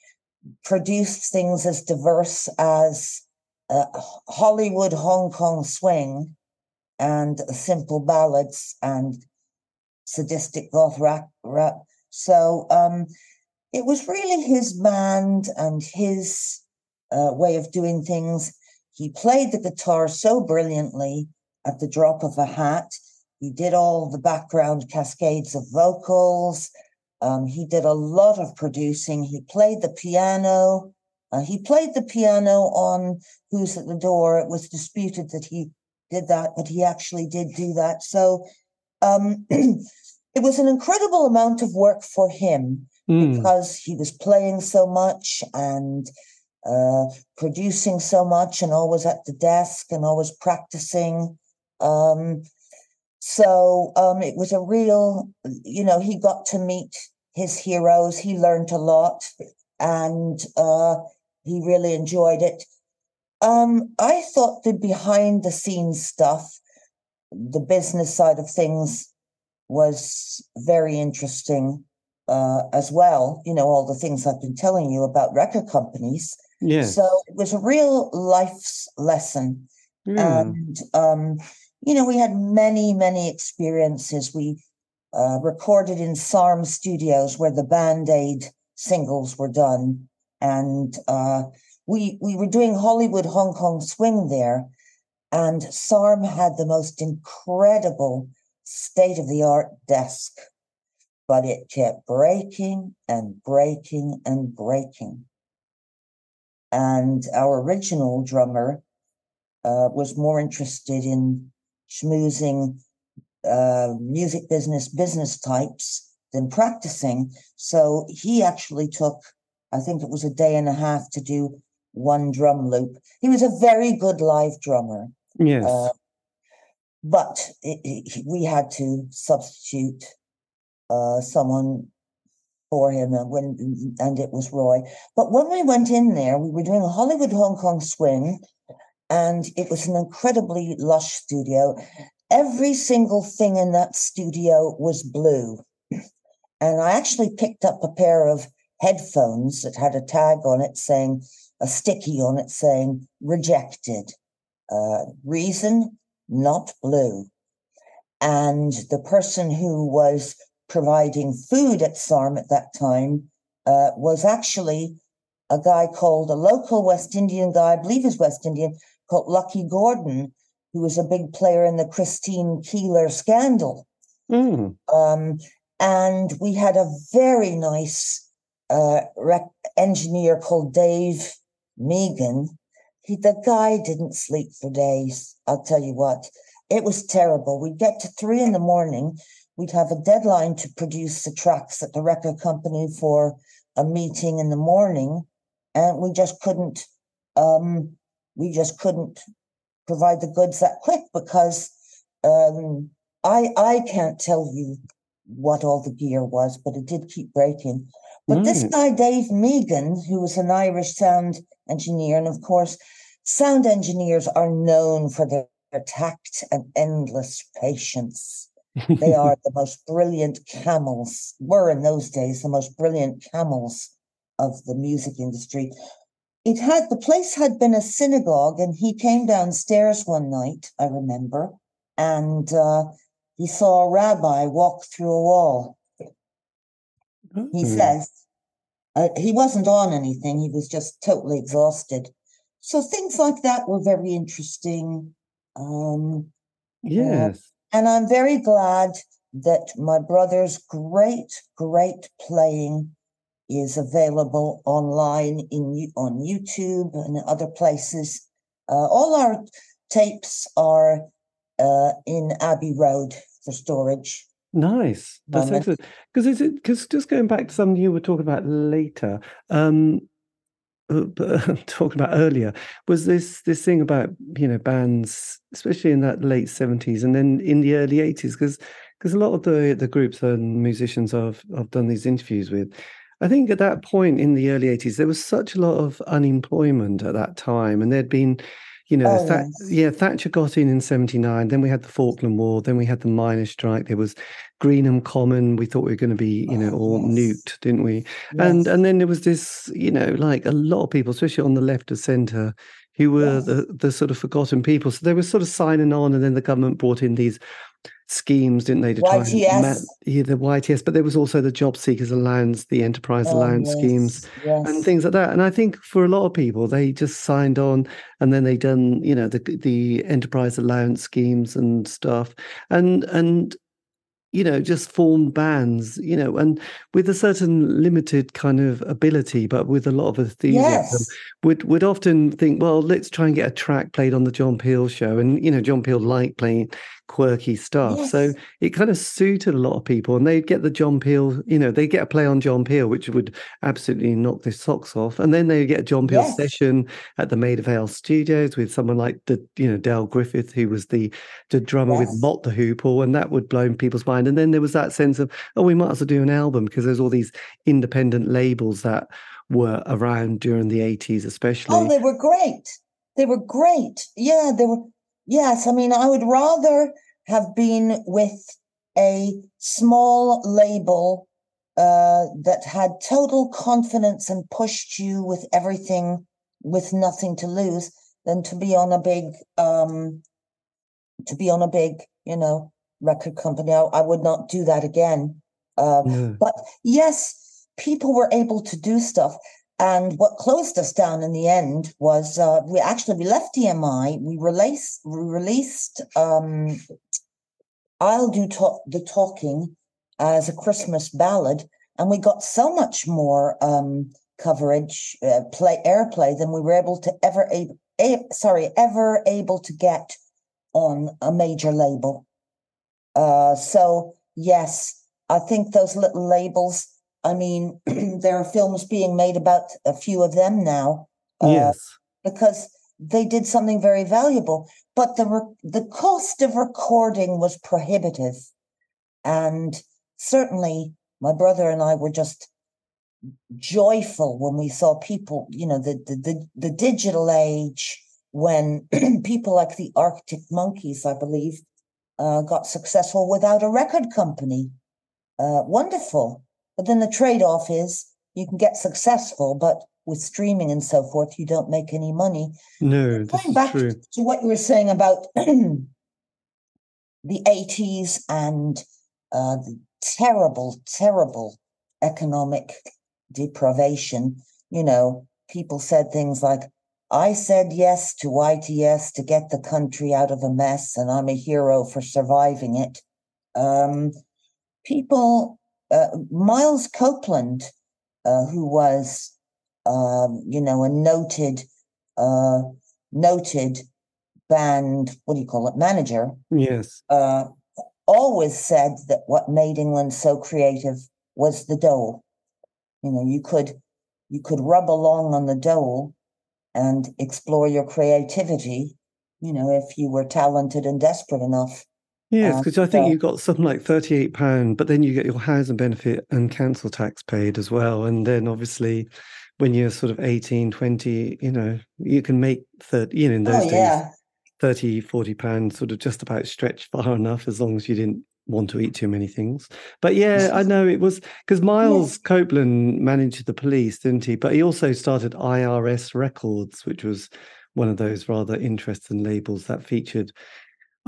produced things as diverse as uh, Hollywood Hong Kong swing and simple ballads and sadistic goth rap. rap. So um, it was really his band and his uh, way of doing things. He played the guitar so brilliantly at the drop of a hat. He did all the background cascades of vocals. Um, he did a lot of producing. He played the piano. Uh, he played the piano on Who's at the Door. It was disputed that he did that, but he actually did do that. So um, it was an incredible amount of work for him mm. because he was playing so much and uh, producing so much and always at the desk and always practicing. Um, so um, it was a real, you know, he got to meet his heroes. He learned a lot and uh, he really enjoyed it. Um, I thought the behind the scenes stuff, the business side of things, was very interesting. uh, as well. You know, all the things I've been telling you about record companies. Yeah. So it was a real life's lesson. Yeah. And, um, you know, we had many, many experiences. We uh, recorded in SARM studios where the Band Aid singles were done. And uh, we, we were doing Hollywood Hong Kong swing there. And SARM had the most incredible state of the art desk, but it kept breaking and breaking and breaking. And our original drummer uh, was more interested in schmoozing uh, music business business types than practicing. So he actually took, I think it was a day and a half to do one drum loop. He was a very good live drummer. yes. Uh, but it, it, we had to substitute uh, someone for him, and when and it was Roy. But when we went in there, we were doing a Hollywood Hong Kong swing, and it was an incredibly lush studio. Every single thing in that studio was blue, and I actually picked up a pair of headphones that had a tag on it saying a sticky on it saying rejected. Uh, reason not blue. And the person who was providing food at SARM at that time uh, was actually a guy called a local West Indian guy, I believe he's West Indian, called Lucky Gordon, who was a big player in the Christine Keeler scandal. Mm. Um, and we had a very nice uh, rec- engineer called Dave Meegan. He, the guy didn't sleep for days. I'll tell you what, it was terrible. We'd get to three in the morning. We'd have a deadline to produce the tracks at the record company for a meeting in the morning, and we just couldn't. Um, we just couldn't provide the goods that quick because um, I I can't tell you what all the gear was, but it did keep breaking. But this guy, Dave Meegan, who was an Irish sound engineer, and of course, sound engineers are known for their tact and endless patience. They are the most brilliant camels, were in those days the most brilliant camels of the music industry. It had the place had been a synagogue, and he came downstairs one night, I remember, and uh, he saw a rabbi walk through a wall. He Oh. says uh, he wasn't on anything, he was just totally exhausted. So things like that were very interesting. Um, Yes. and I'm very glad that my brother's great, great playing is available online in You- on YouTube and other places. Uh, all our tapes are uh, in Abbey Road for storage. Nice. That's excellent. Because is it because just going back to something you were talking about later, um, uh, talking about earlier, was this this thing about you know bands, especially in that late seventies and then in the early eighties, because because a lot of the the groups and musicians I've I've done these interviews with, I think at that point in the early eighties there was such a lot of unemployment at that time, and there'd been. You know, Oh, yes. yeah, Thatcher got in in '79. Then we had the Falkland War. Then we had the miners' strike. There was Greenham Common. We thought we were going to be, you know, Oh, all yes. nuked, didn't we? And Yes. and then there was this, you know, like a lot of people, especially on the left of centre, who were the the sort of forgotten people. So they were sort of signing on, and then the government brought in these schemes, didn't they, to try and ma- yeah, the YTS. But there was also the job seekers allowance, the enterprise Oh, allowance schemes yes, and things like that. And I think for a lot of people, they just signed on, and then they done, you know, the the enterprise allowance schemes and stuff, and and you know, just formed bands, you know, and with a certain limited kind of ability, but with a lot of enthusiasm, Yes. would would often think, well, let's try and get a track played on the John Peel show, and you know, John Peel liked playing quirky stuff, so it kind of suited a lot of people, and they'd get the John Peel, you know, they get a play on John Peel, which would absolutely knock their socks off, and then they'd get a John Peel Yes. session at the Maida Vale Studios with someone like the, you know, Dale Griffin, who was the the drummer with Yes. Mott the Hoople, and that would blow people's mind. And then there was that sense of, oh, we might as well do an album because there's all these independent labels that were around during the 80s, especially. Oh, they were great. They were great. Yeah, they were. Yes, I mean, I would rather have been with a small label uh, that had total confidence and pushed you with everything with nothing to lose than to be on a big um, to be on a big you know record company. I, I would not do that again. Uh, no. But yes, people were able to do stuff. And what closed us down in the end was uh, we actually we left EMI. We released we released um, I'll do talk, the talking as a Christmas ballad, and we got so much more um, coverage, uh, play airplay than we were able to ever a, sorry ever able to get on a major label. Uh, so yes, I think those little labels. I mean, there are films being made about a few of them now. Uh, yes, because they did something very valuable, but the re- the cost of recording was prohibitive, and certainly my brother and I were just joyful when we saw people, you know, the the the, the digital age when people like the Arctic Monkeys, I believe, uh, got successful without a record company. Uh, wonderful. But then the trade off is you can get successful, but with streaming and so forth, you don't make any money. No, going back true. to what you were saying about the 80s and uh, the terrible, terrible economic deprivation, you know, people said things like, I said yes to YTS to get the country out of a mess, and I'm a hero for surviving it. Um, people, uh, Miles Copeland, uh, who was, um, you know, a noted, uh, noted band, what do you call it, manager? Yes. Uh, always said that what made England so creative was the dole. You know, you could you could rub along on the dole and explore your creativity, you know, if you were talented and desperate enough. Yes, because I think uh, you got something like thirty-eight pound, but then you get your housing benefit and council tax paid as well, and then obviously, when you're sort of 18, 20, you know, you can make thirty. You know, in those oh, days, yeah. 30, 40 pounds sort of just about stretched far enough, as long as you didn't want to eat too many things. But yeah, I know it was because Miles yes. Copeland managed the police, didn't he? But he also started IRS Records, which was one of those rather interesting labels that featured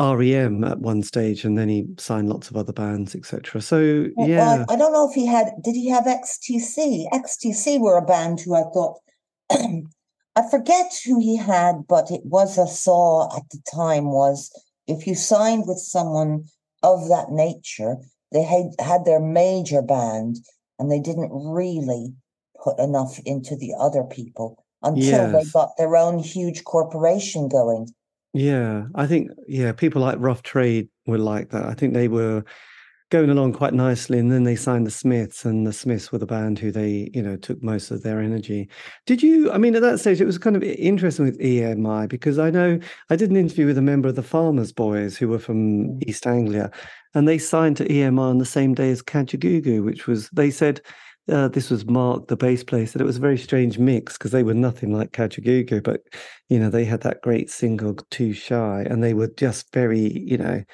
REM at one stage, and then he signed lots of other bands, etc. So well, yeah, well, I don't know if he had. Did he have XTC? XTC were a band who I thought. I forget who he had, but it was a saw at the time. Was if you signed with someone of that nature. They had, had their major band and they didn't really put enough into the other people until yes. they got their own huge corporation going. Yeah, I think yeah, people like Rough Trade were like that. I think they were going along quite nicely. And then they signed the Smiths, and the Smiths were the band who they, you know, took most of their energy. Did you? I mean, at that stage, it was kind of interesting with EMI because I know I did an interview with a member of the Farmers Boys who were from mm. East Anglia, and they signed to EMI on the same day as Kajagoogoo, which was they said. Uh, this was Mark, the bass player, said it was a very strange mix because they were nothing like Kajagoogoo, but you know they had that great single "Too Shy," and they were just very, you know,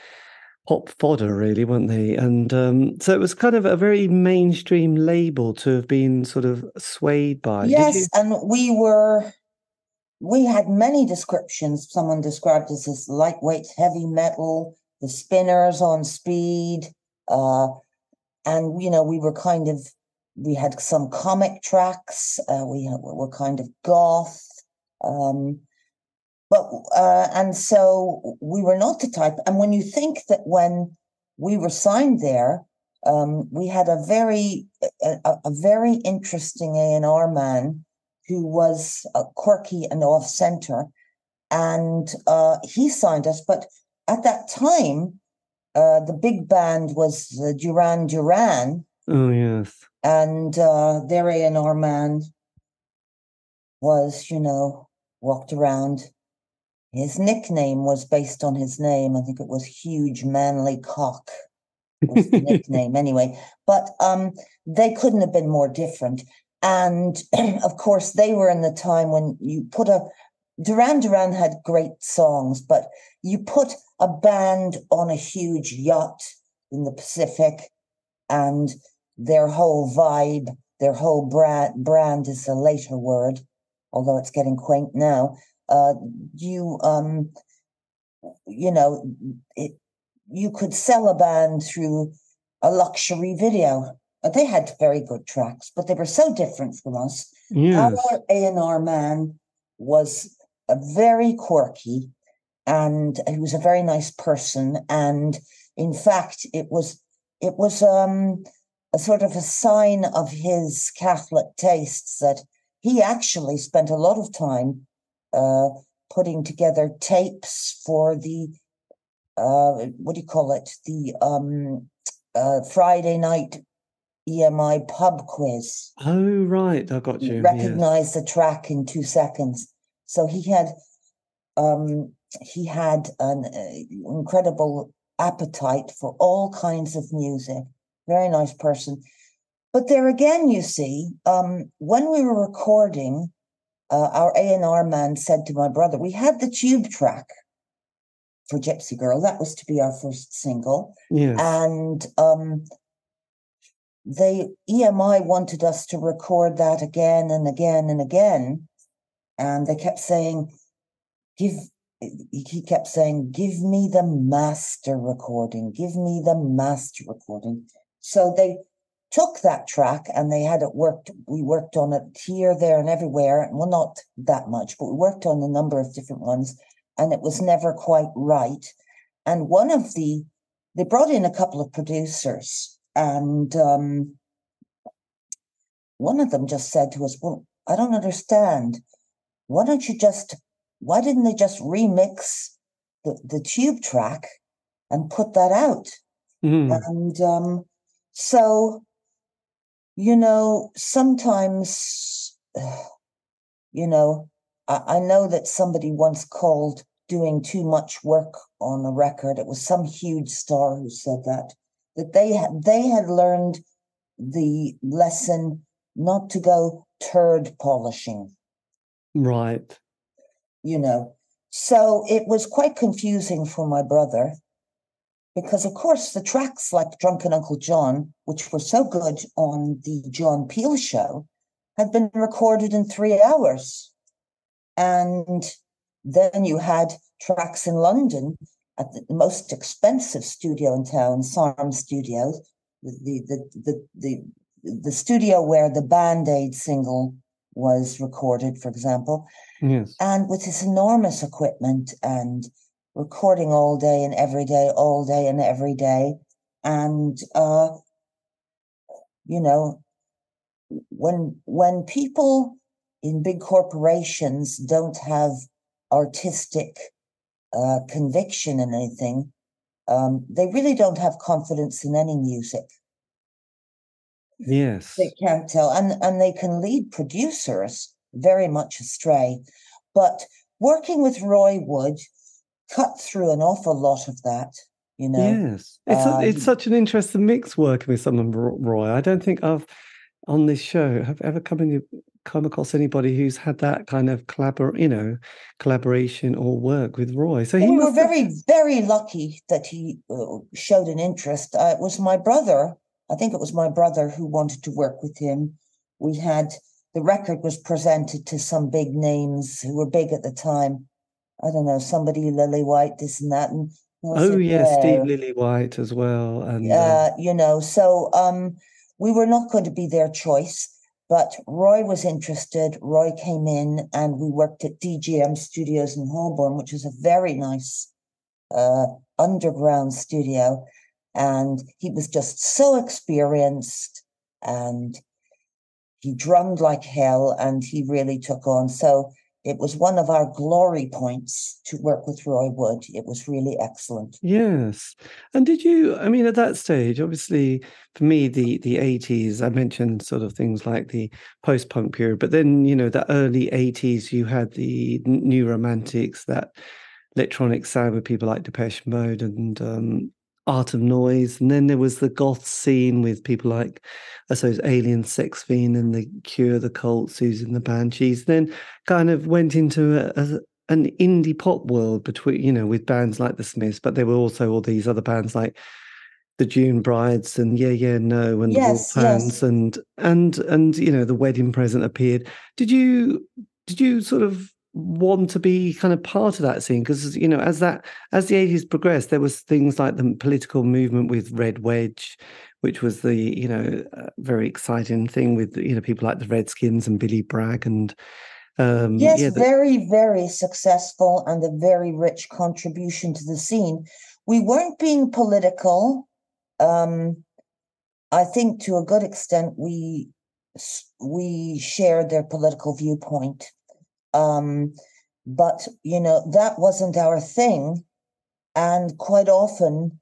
pop fodder, really, weren't they? And um, so it was kind of a very mainstream label to have been sort of swayed by. Yes, and we were. We had many descriptions. Someone described us as lightweight heavy metal, the spinners on speed, uh, and you know we were kind of we had some comic tracks. Uh, we were kind of goth. Um, but uh, and so we were not the type. And when you think that when we were signed there, um, we had a very a, a very interesting A and R man who was uh, quirky and off center, and uh, he signed us. But at that time, uh, the big band was Duran Duran. Oh yes, and uh, their A and R man was, you know, walked around his nickname was based on his name. I think it was Huge Manly Cock. Was the nickname anyway, but um, they couldn't have been more different. And of course, they were in the time when you put a Duran Duran had great songs, but you put a band on a huge yacht in the Pacific, and their whole vibe, their whole brand brand is a later word, although it's getting quaint now. Uh, you um, you know, it, you could sell a band through a luxury video. They had very good tracks, but they were so different from us. Yes. Our A&R man was a very quirky and he was a very nice person. And in fact, it was it was um, a sort of a sign of his Catholic tastes that he actually spent a lot of time uh, putting together tapes for the uh, what do you call it? The um, uh, Friday night EMI pub quiz. Oh, right. I got you. Recognize the track in two seconds. So he had, um, he had an uh, incredible appetite for all kinds of music. Very nice person. But there again, you see, um, when we were recording, uh, our A&R man said to my brother, we had the tube track for Gypsy Girl. That was to be our first single. Yes. And um, they EMI wanted us to record that again and again and again. And they kept saying, give he kept saying, give me the master recording, give me the master recording. So they took that track and they had it worked. We worked on it here, there, and everywhere. Well, not that much, but we worked on a number of different ones, and it was never quite right. And one of the, they brought in a couple of producers, and um, one of them just said to us, Well, I don't understand. Why don't you just, why didn't they just remix the, the tube track and put that out? Mm. And um, so you know, sometimes, you know, I, I know that somebody once called doing too much work on a record. It was some huge star who said that that they had they had learned the lesson not to go turd polishing. Right. You know. So it was quite confusing for my brother because of course the tracks like Drunken Uncle John, which were so good on the John Peel show, had been recorded in three hours. And then you had tracks in London at the most expensive studio in town, Sarm Studios, the the the the, the studio where the Band Aid single was recorded, for example. Yes. And with this enormous equipment and recording all day and every day, all day and every day. And uh, you know, when when people in big corporations don't have artistic uh, conviction in anything, um, they really don't have confidence in any music. Yes, they can't tell, and and they can lead producers very much astray. But working with Roy Wood, cut through an awful lot of that. You know, yes, it's a, it's um such an interesting mix working with someone, Roy. I don't think I've on this show have ever come in come across anybody who's had that kind of collabor you know collaboration or work with Roy. So he we were very have... very lucky that he uh, showed an interest. Uh, it was my brother. I think it was my brother who wanted to work with him. We had the record was presented to some big names who were big at the time, I don't know, somebody Lillywhite, this and that. And oh yes, yeah, Steve Lillywhite as well. And uh, uh, you know, so um, we were not going to be their choice, but Roy was interested. Roy came in, and we worked at DJM Studios in Holborn, which is a very nice uh, underground studio. And he was just so experienced, and he drummed like hell, and he really took on. So it was one of our glory points to work with Roy Wood. It was really excellent. Yes. And did you, I mean, at that stage, obviously, for me, the, the 80s, I mentioned sort of things like the post punk period, but then, you know, the early 80s, you had the new romantics, that electronic sound with people like Depeche Mode and um, Art of Noise. And then there was the goth scene with people like, I suppose, Alien Sex Fiend and The Cure, The Cult, and the Banshees. Then kind of went into a, a, an indie pop world between, you know, with bands like The Smiths, but there were also all these other bands like the June brides and yeah, yeah, no, and yes, the Wolf yes. and and and you know the wedding present appeared. Did you did you sort of want to be kind of part of that scene because you know as that as the 80s progressed there was things like the political movement with red wedge which was the you know uh, very exciting thing with you know people like the redskins and billy bragg and um yes yeah, the- very very successful and a very rich contribution to the scene. We weren't being political um i think to a good extent we we shared their political viewpoint um, but, you know, that wasn't our thing. And quite often,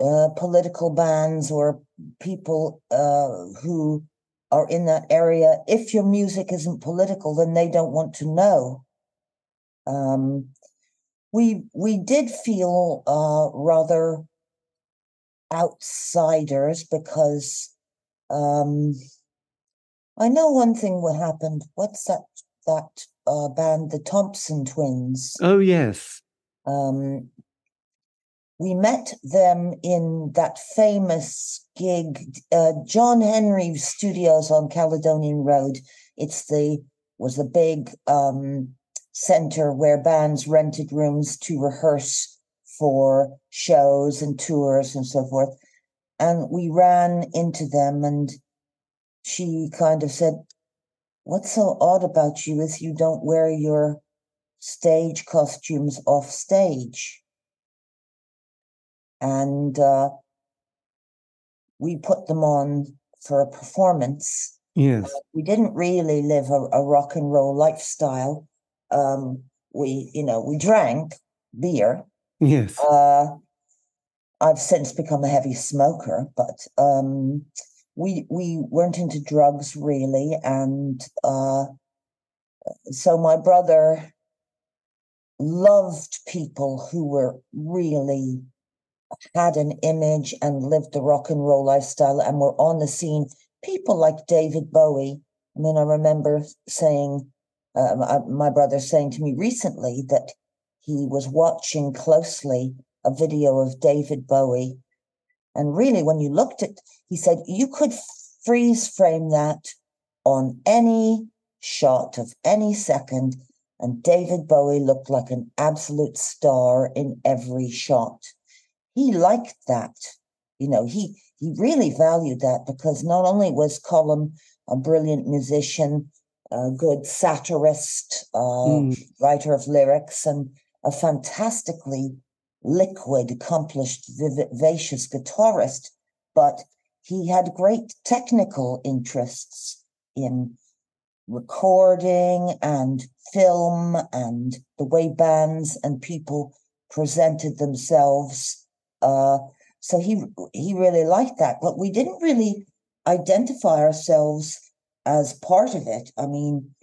uh, political bands or people uh, who are in that area, if your music isn't political, then they don't want to know. Um, we we did feel uh, rather outsiders because um, I know one thing what happened. What's that that uh, band, the Thompson Twins. Oh, yes. Um, we met them in that famous gig, uh, John Henry Studios on Caledonian Road. It's the was the big um, center where bands rented rooms to rehearse for shows and tours and so forth. And we ran into them, and she kind of said, What's so odd about you is you don't wear your stage costumes off stage. And uh, we put them on for a performance. Yes. we didn't really live a, a rock and roll lifestyle. Um, we, you know, we drank beer. Yes. Uh, I've since become a heavy smoker, but um, we we weren't into drugs really, and uh, so my brother loved people who were really had an image and lived the rock and roll lifestyle and were on the scene. People like David Bowie. I mean, I remember saying, uh, my brother saying to me recently that he was watching closely a video of David Bowie and really, when you looked at, he said, you could freeze frame that on any shot of any second. And David Bowie looked like an absolute star in every shot. He liked that. You know, he, he really valued that because not only was Colm a brilliant musician, a good satirist, uh, mm. writer of lyrics, and a fantastically liquid, accomplished, vivacious guitarist, but he had great technical interests in recording and film and the way bands and people presented themselves. Uh, so he he really liked that, but we didn't really identify ourselves as part of it. I mean,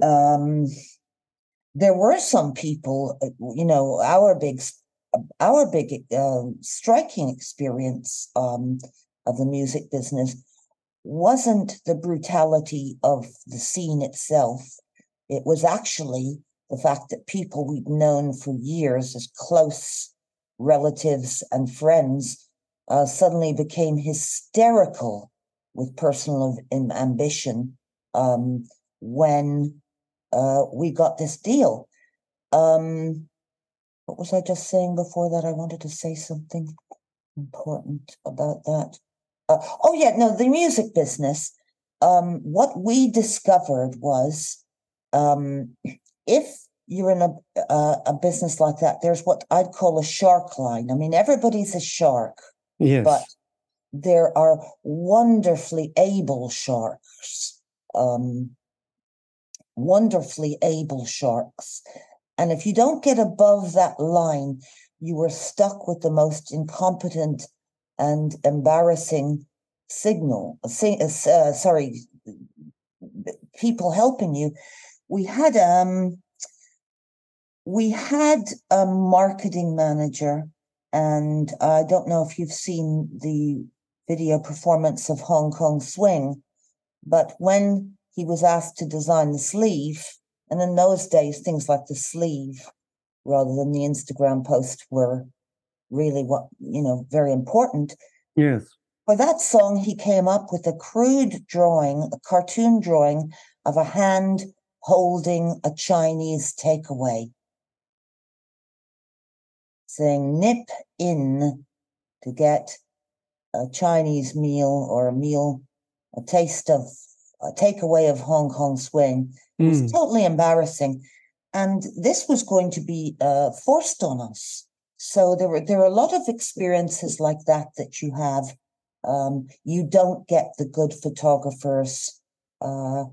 um, there were some people, uh, you know, our big our big uh, striking experience um, of the music business wasn't the brutality of the scene itself. It was actually the fact that people we'd known for years as close relatives and friends uh, suddenly became hysterical with personal ambition um, when uh, we got this deal. Um, what was I just saying before that? I wanted to say something important about that. Uh, oh, yeah, no, the music business. Um, what we discovered was um, if you're in a, a, a business like that, there's what I'd call a shark line. I mean, everybody's a shark, yes. but there are wonderfully able sharks, um, wonderfully able sharks and if you don't get above that line, you are stuck with the most incompetent and embarrassing signal. Uh, sorry, people helping you. We had um, we had a marketing manager, and I don't know if you've seen the video performance of Hong Kong Swing, but when he was asked to design the sleeve, and in those days, things like the sleeve rather than the Instagram post were really what, you know, very important. Yes. For that song, he came up with a crude drawing, a cartoon drawing of a hand holding a Chinese takeaway, saying, nip in to get a Chinese meal or a meal, a taste of a takeaway of Hong Kong swing. It was Mm. totally embarrassing. And this was going to be uh, forced on us. So there were there are a lot of experiences like that that you have. Um, you don't get the good photographers. Uh,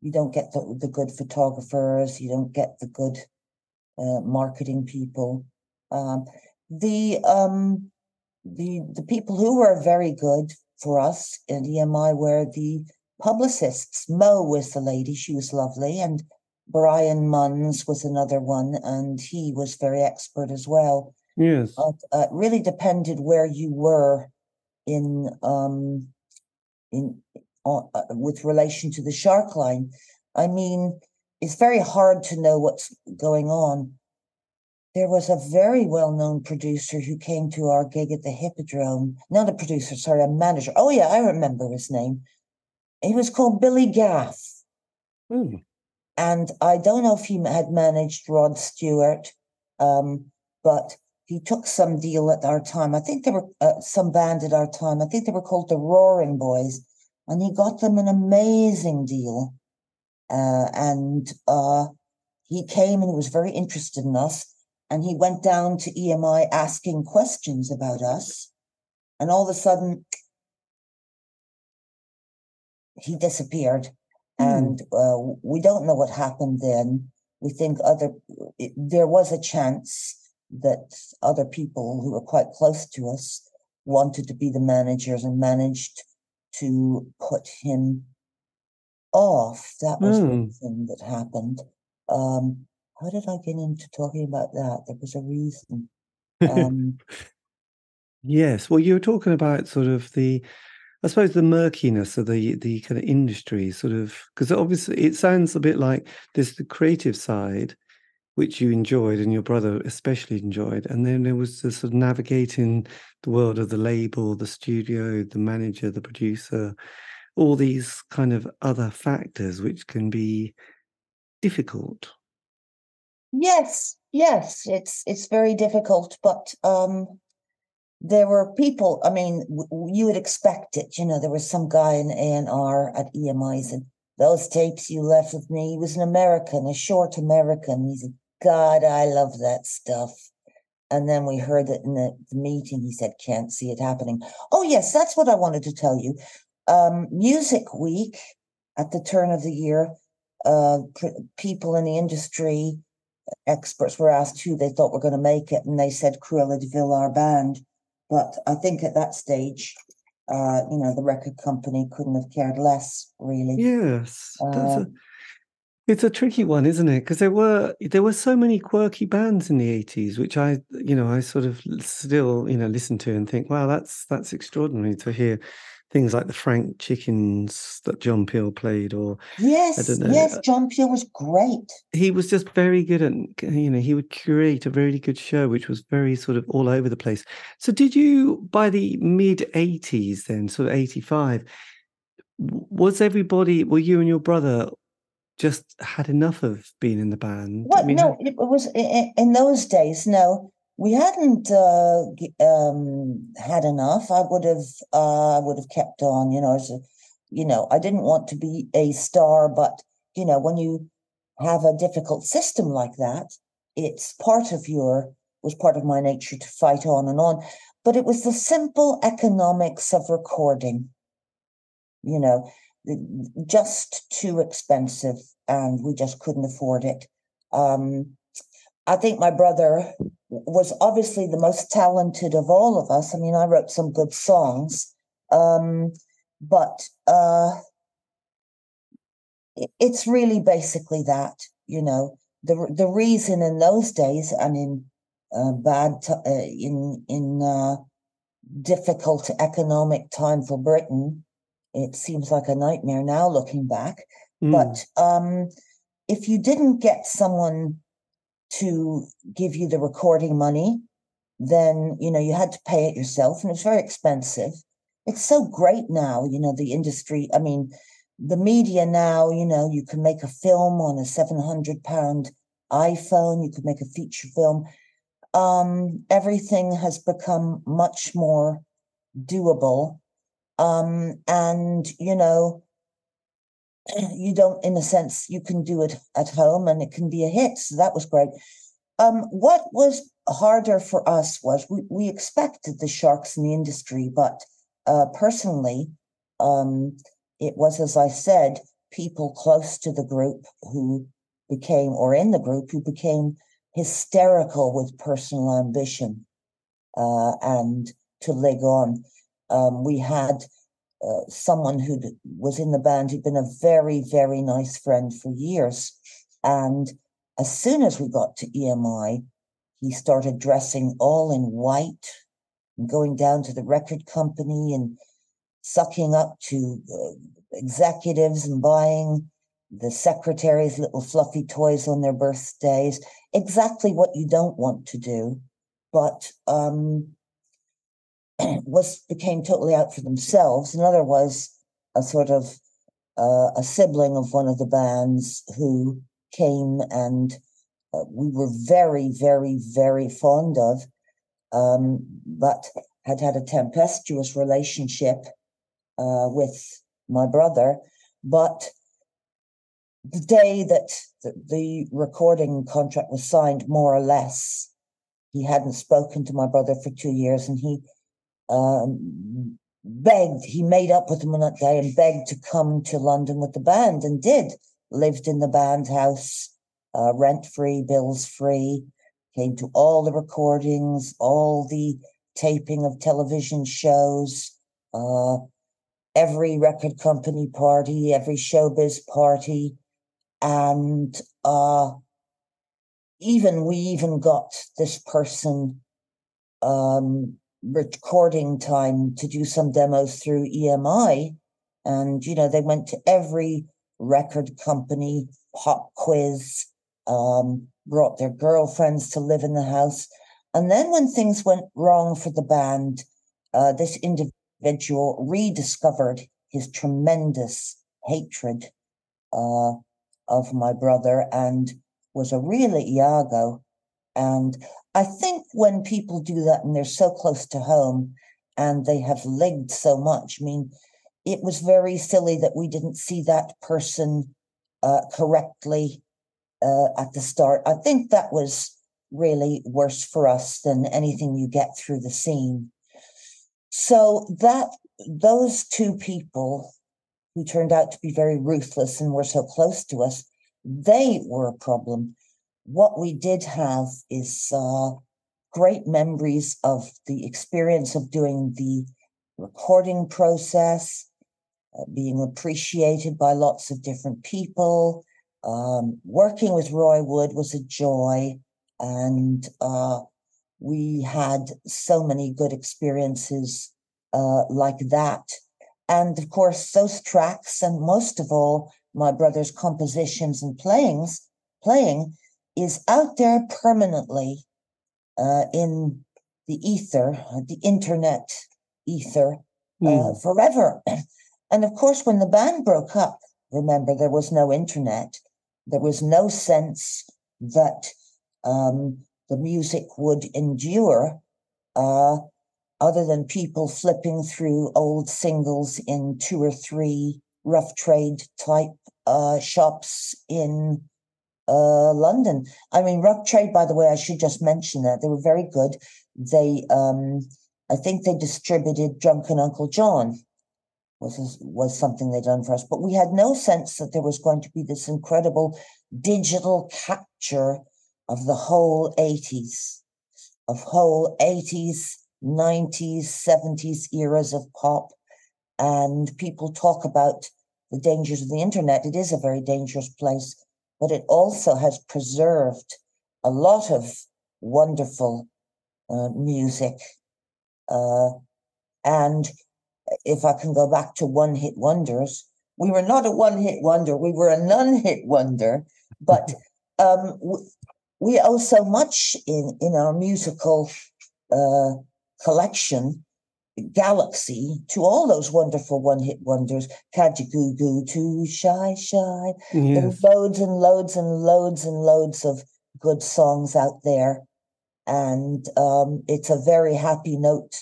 you don't get the, the good photographers. You don't get the good uh, marketing people. Um, the um, the the people who were very good for us in EMI were the publicists. Mo was the lady; she was lovely, and Brian Munns was another one, and he was very expert as well. Yes. Uh, uh, it really depended where you were in um in uh, uh, with relation to the shark line. I mean, it's very hard to know what's going on. There was a very well-known producer who came to our gig at the Hippodrome. Not a producer, sorry, a manager. Oh yeah, I remember his name. He was called Billy Gaff. Mm. And I don't know if he had managed Rod Stewart, um, but he took some deal at our time. I think they were uh, some band at our time. I think they were called the Roaring Boys, and he got them an amazing deal. Uh, and uh, he came and he was very interested in us. And he went down to EMI asking questions about us. And all of a sudden, he disappeared and uh, we don't know what happened then. We think other it, there was a chance that other people who were quite close to us wanted to be the managers and managed to put him off. That was Hmm. the thing that happened. Um, how did I get into talking about that? There was a reason. Um, Yes. Well, you were talking about sort of the, I suppose, the murkiness of the the kind of industry, sort of, because obviously it sounds a bit like there's the creative side, which you enjoyed and your brother especially enjoyed, and then there was the sort of navigating the world of the label, the studio, the manager, the producer, all these kind of other factors which can be difficult. Yes, yes, it's it's very difficult, but um, there were people. I mean, w- you would expect it. You know, there was some guy in A and R at EMI's, and those tapes you left with me. He was an American, a short American. He said, "God, I love that stuff." And then we heard it in the, the meeting. He said, "Can't see it happening." Oh yes, that's what I wanted to tell you. Um, Music Week at the turn of the year, uh, pr- people in the industry experts were asked who they thought were going to make it, and they said Cruella de Ville, our band. But I think at that stage, uh, you know, the record company couldn't have cared less, really. Yes, that's a, it's a tricky one, isn't it? Because there were there were so many quirky bands in the eighties, which I you know I sort of still you know listen to and think, wow, that's that's extraordinary to hear things like the Frank Chickens that John Peel played, or Yes, yes, uh, John Peel was great. he was just very good at you know he would curate a really good show, which was very sort of all over the place. So did you by the mid eighties then, sort of eighty five? Was everybody, were you and your brother just had enough of being in the band? I What? mean, No, it was in those days. No, we hadn't uh, um, had enough. I would have, uh, would have kept on. You know, a, you know, I didn't want to be a star, but you know, when you have a difficult system like that, it's part of your was part of my nature to fight on and on. But it was the simple economics of recording. You know, just too expensive, and we just couldn't afford it. Um, I think my brother was obviously the most talented of all of us. I mean, I wrote some good songs, um, but uh, it's really basically that. You know, the the reason in those days and in uh, bad t- uh, in in uh, difficult economic time for Britain, it seems like a nightmare now looking back. mm, But um, if you didn't get someone to give you the recording money, then you know you had to pay it yourself, and it's very expensive. It's so great now, you know, the industry. I mean, the media now, you know, you can make a film on a seven hundred pound iPhone. You could make a feature film. Um, everything has become much more doable. Um, and, you know, you don't, in a sense, you can do it at home and it can be a hit. So that was great. Um, what was harder for us was we, we expected the sharks in the industry, but uh, personally, um, it was, as I said, people close to the group who became, or in the group, who became hysterical with personal ambition uh, and to leg on. Um, we had uh, someone who was in the band who'd been a very, very nice friend for years. And as soon as we got to EMI, he started dressing all in white and going down to the record company and sucking up to uh, executives and buying the secretaries little fluffy toys on their birthdays exactly what you don't want to do but um was became totally out for themselves. Another was a sort of uh, a sibling of one of the bands who came and uh, we were very very very fond of um but had had a tempestuous relationship uh, with my brother. But the day that the recording contract was signed, more or less, he hadn't spoken to my brother for two years, and he um, begged. He made up with him on that day and begged to come to London with the band, and did. Lived in the band house, uh, rent free, bills free. Came to all the recordings, all the taping of television shows, uh, every record company party, every showbiz party and uh, even we even got this person um, recording time to do some demos through EMI, and you know they went to every record company pop quiz, um, brought their girlfriends to live in the house, and then when things went wrong for the band, uh, this individual rediscovered his tremendous hatred uh, of my brother and was a real Iago. And I think when people do that and they're so close to home and they have legged so much, I mean, it was very silly that we didn't see that person uh, correctly uh, at the start. I think that was really worse for us than anything you get through the scene. So that those two people who turned out to be very ruthless and were so close to us, they were a problem. What we did have is uh, great memories of the experience of doing the recording process, uh, being appreciated by lots of different people. Um, working with Roy Wood was a joy, and uh, we had so many good experiences uh, like that. And of course, those tracks, and most of all, my brother's compositions and playings, playing, is out there permanently uh, in the ether, the internet ether, uh, mm. forever. And of course, when the band broke up, remember, there was no internet. There was no sense that um, the music would endure uh, other than people flipping through old singles in two or three rough trade type uh, shops in uh, London. I mean, rough trade, by the way, I should just mention that they were very good. They, um, I think they distributed Drunken Uncle John was was something they done for us, but we had no sense that there was going to be this incredible digital capture of the whole 80s, of whole 80s 90s, 70s eras of pop. And people talk about the dangers of the internet. It is a very dangerous place, but it also has preserved a lot of wonderful uh, music. Uh, and if I can go back to one hit wonders, we were not a one hit wonder, we were a non hit wonder, but um, we owe so much in, in our musical uh, collection, Galaxy, to all those wonderful one hit wonders, Kajagoogoo, Too Shy Shy. Yes. Loads and loads and loads and loads of good songs out there. And um, it's a very happy note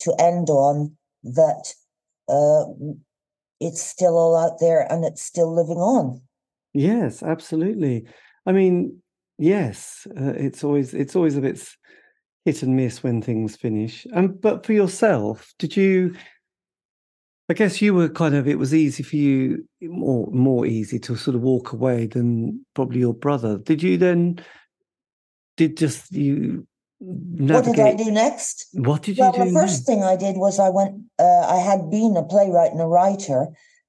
to end on that uh, it's still all out there and it's still living on. Yes, absolutely. I mean, yes, uh, it's always it's always a bit hit and miss when things finish. Um, but for yourself, did you? I guess you were kind of. It was easy for you, more more easy to sort of walk away than probably your brother. Did you then? Did just you? Navigate? What did I do next? What did you well, do? The first thing I did was I went. Uh, I had been a playwright and a writer,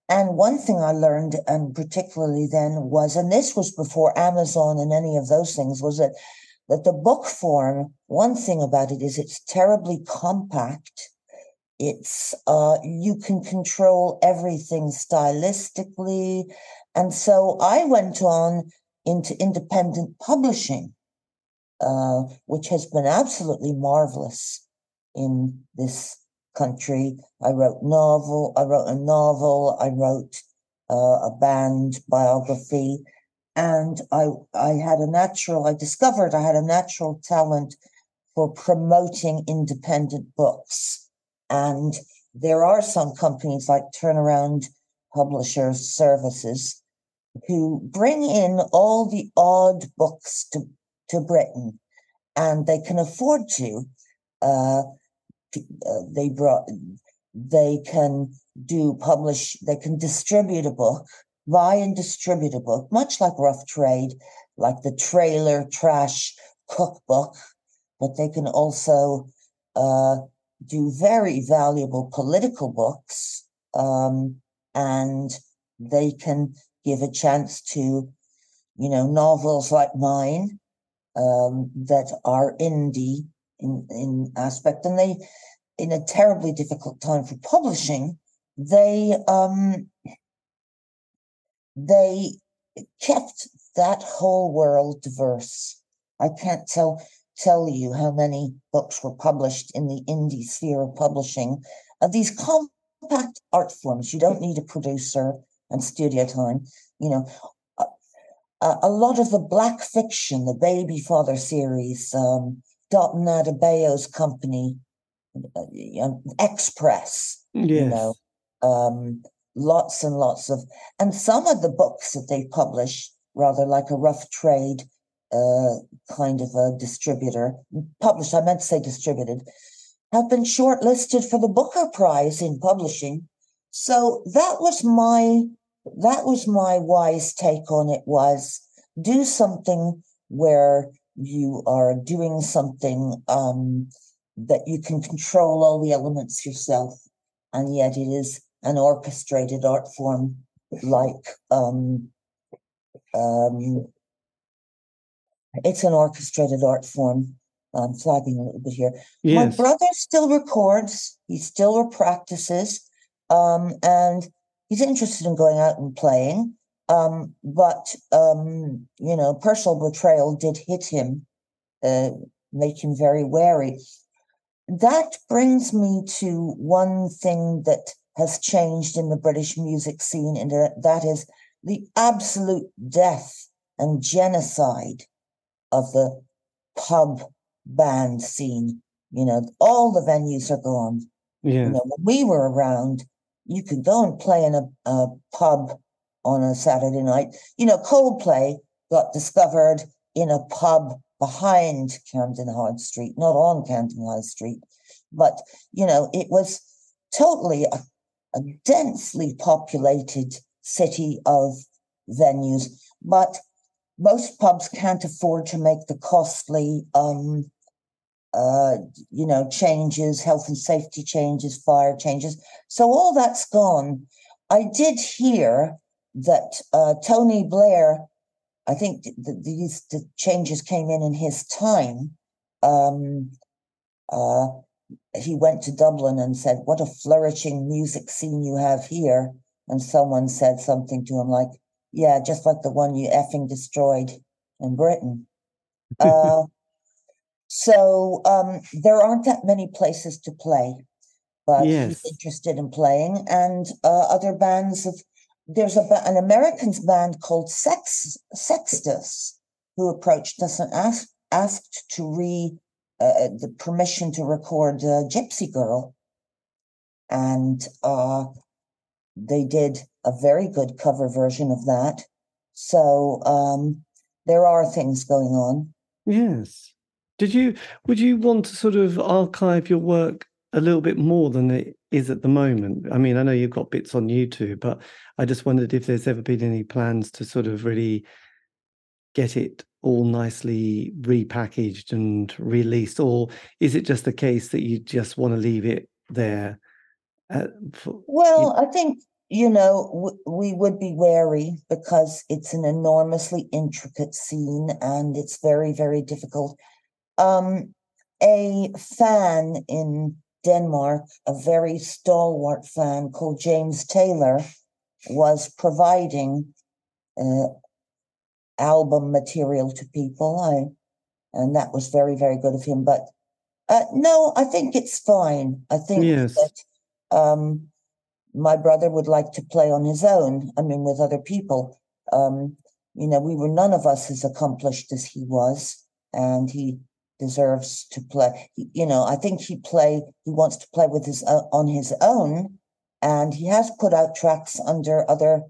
and one thing I learned, and particularly then, was, and this was before Amazon and any of those things, was that that the book form, one thing about it is it's terribly compact. It's uh, you can control everything stylistically, and so I went on into independent publishing, uh, which has been absolutely marvelous in this country. I wrote novel. I wrote a novel. I wrote uh, a band biography and I I had a natural I discovered I had a natural talent for promoting independent books. And there are some companies like Turnaround Publishers Services who bring in all the odd books to to Britain and they can afford to uh, uh, they brought they can do publish they can distribute a book buy and distribute a book, much like Rough Trade, like the trailer trash cookbook, but they can also uh, do very valuable political books um, and they can give a chance to, you know, novels like mine um, that are indie in, in aspect and they, in a terribly difficult time for publishing, they um, they kept that whole world diverse. I can't tell tell you how many books were published in the indie sphere of publishing. Uh, these compact art forms, you don't need a producer and studio time. You know, uh, a lot of the black fiction, the Baby Father series, um, Dotun Adebayo's company, uh, X Press, yes. you know, um, lots and lots of, and some of the books that they publish, rather like a rough trade uh, kind of a distributor, published, I meant to say distributed, have been shortlisted for the Booker Prize in publishing. So that was my that was my wise take on it was do something where you are doing something um, that you can control all the elements yourself and yet it is an orchestrated art form like um, um, it's an orchestrated art form. I'm flagging a little bit here. Yes. My brother still records. He still practices, um, and he's interested in going out and playing. Um, but um, you know, personal betrayal did hit him, uh, make him very wary. That brings me to one thing that has changed in the British music scene, and uh, that is the absolute death and genocide of the pub band scene. You know, all the venues are gone. Yeah. You know, when we were around, you could go and play in a, a pub on a Saturday night. You know, Coldplay got discovered in a pub behind Camden High Street, not on Camden High Street. But, you know, it was totally a a densely populated city of venues, but most pubs can't afford to make the costly, um, uh, you know, changes, health and safety changes, fire changes. So all that's gone. I did hear that uh, Tony Blair, I think th- these the changes came in in his time. Um, uh, he went to Dublin and said, What a flourishing music scene you have here. And someone said something to him like, Yeah, just like the one you effing destroyed in Britain. Uh, So um, there aren't that many places to play, but Yes. he's interested in playing. And uh, other bands of there's a an American band called Sex Sextus who approached us and asked asked to re uh, the permission to record uh, Gypsy Girl, and uh, they did a very good cover version of that. So um, there are things going on. Yes. Did you would you want to sort of archive your work a little bit more than it is at the moment? I mean, I know you've got bits on YouTube, but I just wondered if there's ever been any plans to sort of really get it all nicely repackaged and released, or is it just a case that you just want to leave it there? Uh, for, Well, I think you know w- we would be wary because it's an enormously intricate scene and it's very very difficult. Um, a fan in Denmark, a very stalwart fan called James Taylor, was providing uh, album material to people. I, and that was very very good of him. But uh, no, I think it's fine. I think Yes. that um, my brother would like to play on his own. I mean, with other people. Um, you know, we were none of us as accomplished as he was, and he deserves to play. You know, I think he play. He wants to play with his o- on his own, and he has put out tracks under other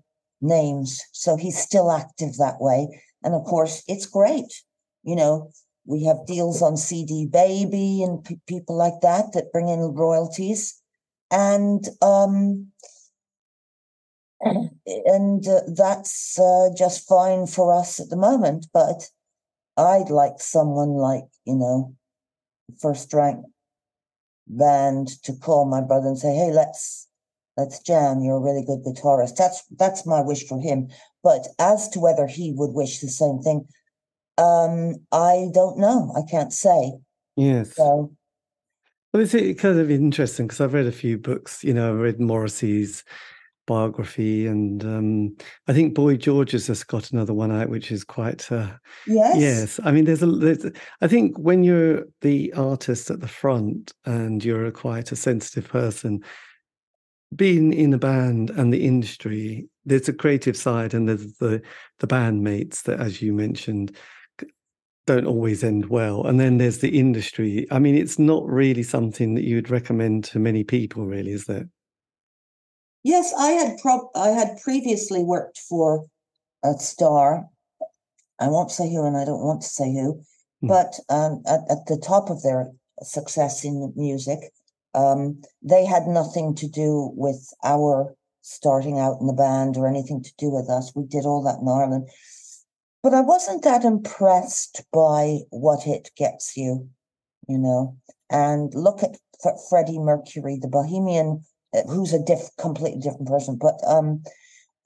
names, so he's still active that way. And of course, it's great. You know, we have deals on CD Baby and pe- people like that that bring in royalties, and um, and uh, that's uh, just fine for us at the moment. But I'd like someone like you know, first rank band to call my brother and say, "Hey, let's let's jam. You're a really good guitarist." That's that's my wish for him. But as to whether he would wish the same thing, um, I don't know. I can't say. yes. So Well, it's kind of interesting because I've read a few books. You know, I've read Morrissey's biography, and um, I think Boy George has just got another one out, which is quite. Uh, yes, yes, I mean, there's a. There's, I think when you're the artist at the front and you're a quite a sensitive person, being in a band and the industry, there's a creative side, and there's the the bandmates that, as you mentioned. Don't always end well, and then there's the industry. I mean, it's not really something that you'd recommend to many people, really, is there? yes. I had prob- I had previously worked for a star. I won't say who, and I don't want to say who, Hmm. but um, at, at the top of their success in music, um, they had nothing to do with our starting out in the band or anything to do with us. We did all that in Ireland. But I wasn't that impressed by what it gets you, you know. And look at F- Freddie Mercury, the Bohemian, uh, who's a diff- completely different person, but um,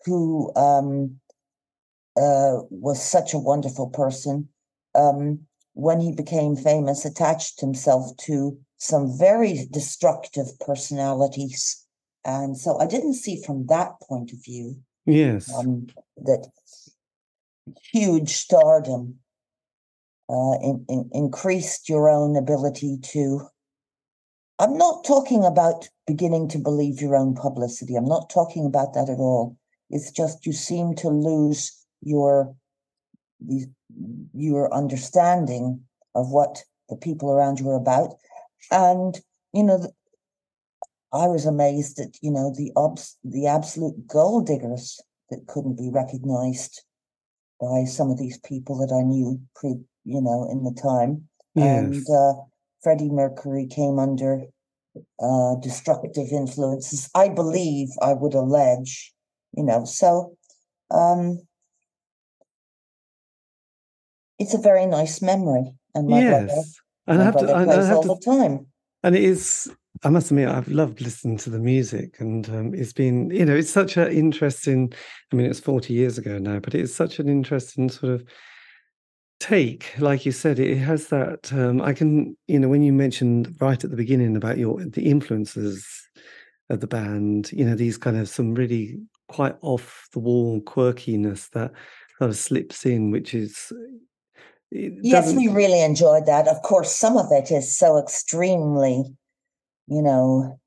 who um, uh, was such a wonderful person. Um, when he became famous, attached himself to some very destructive personalities. And so I didn't see from that point of view Yes. um, that huge stardom uh, in, in, increased your own ability to. I'm not talking about beginning to believe your own publicity. I'm not talking about that at all. It's just you seem to lose your your understanding of what the people around you are about, and you know. I was amazed at you know the obs- the absolute gold diggers that couldn't be recognized by some of these people that I knew pre you know in the time. And uh, Freddie Mercury came under uh, destructive influences. I believe I would allege, you know. So um, it's a very nice memory, and my brother, Yes. And I have to, and I have all to the time. And it is, I must admit, I've loved listening to the music, and um, it's been, you know, it's such an interesting. I mean, it's forty years ago now, but it's such an interesting sort of take. Like you said, it has that. Um, I can, you know, when you mentioned right at the beginning about your the influences of the band, you know, these kind of some really quite off the wall quirkiness that kind of slips in, which is yes, we really enjoyed that. Of course, some of it is so extremely, you know,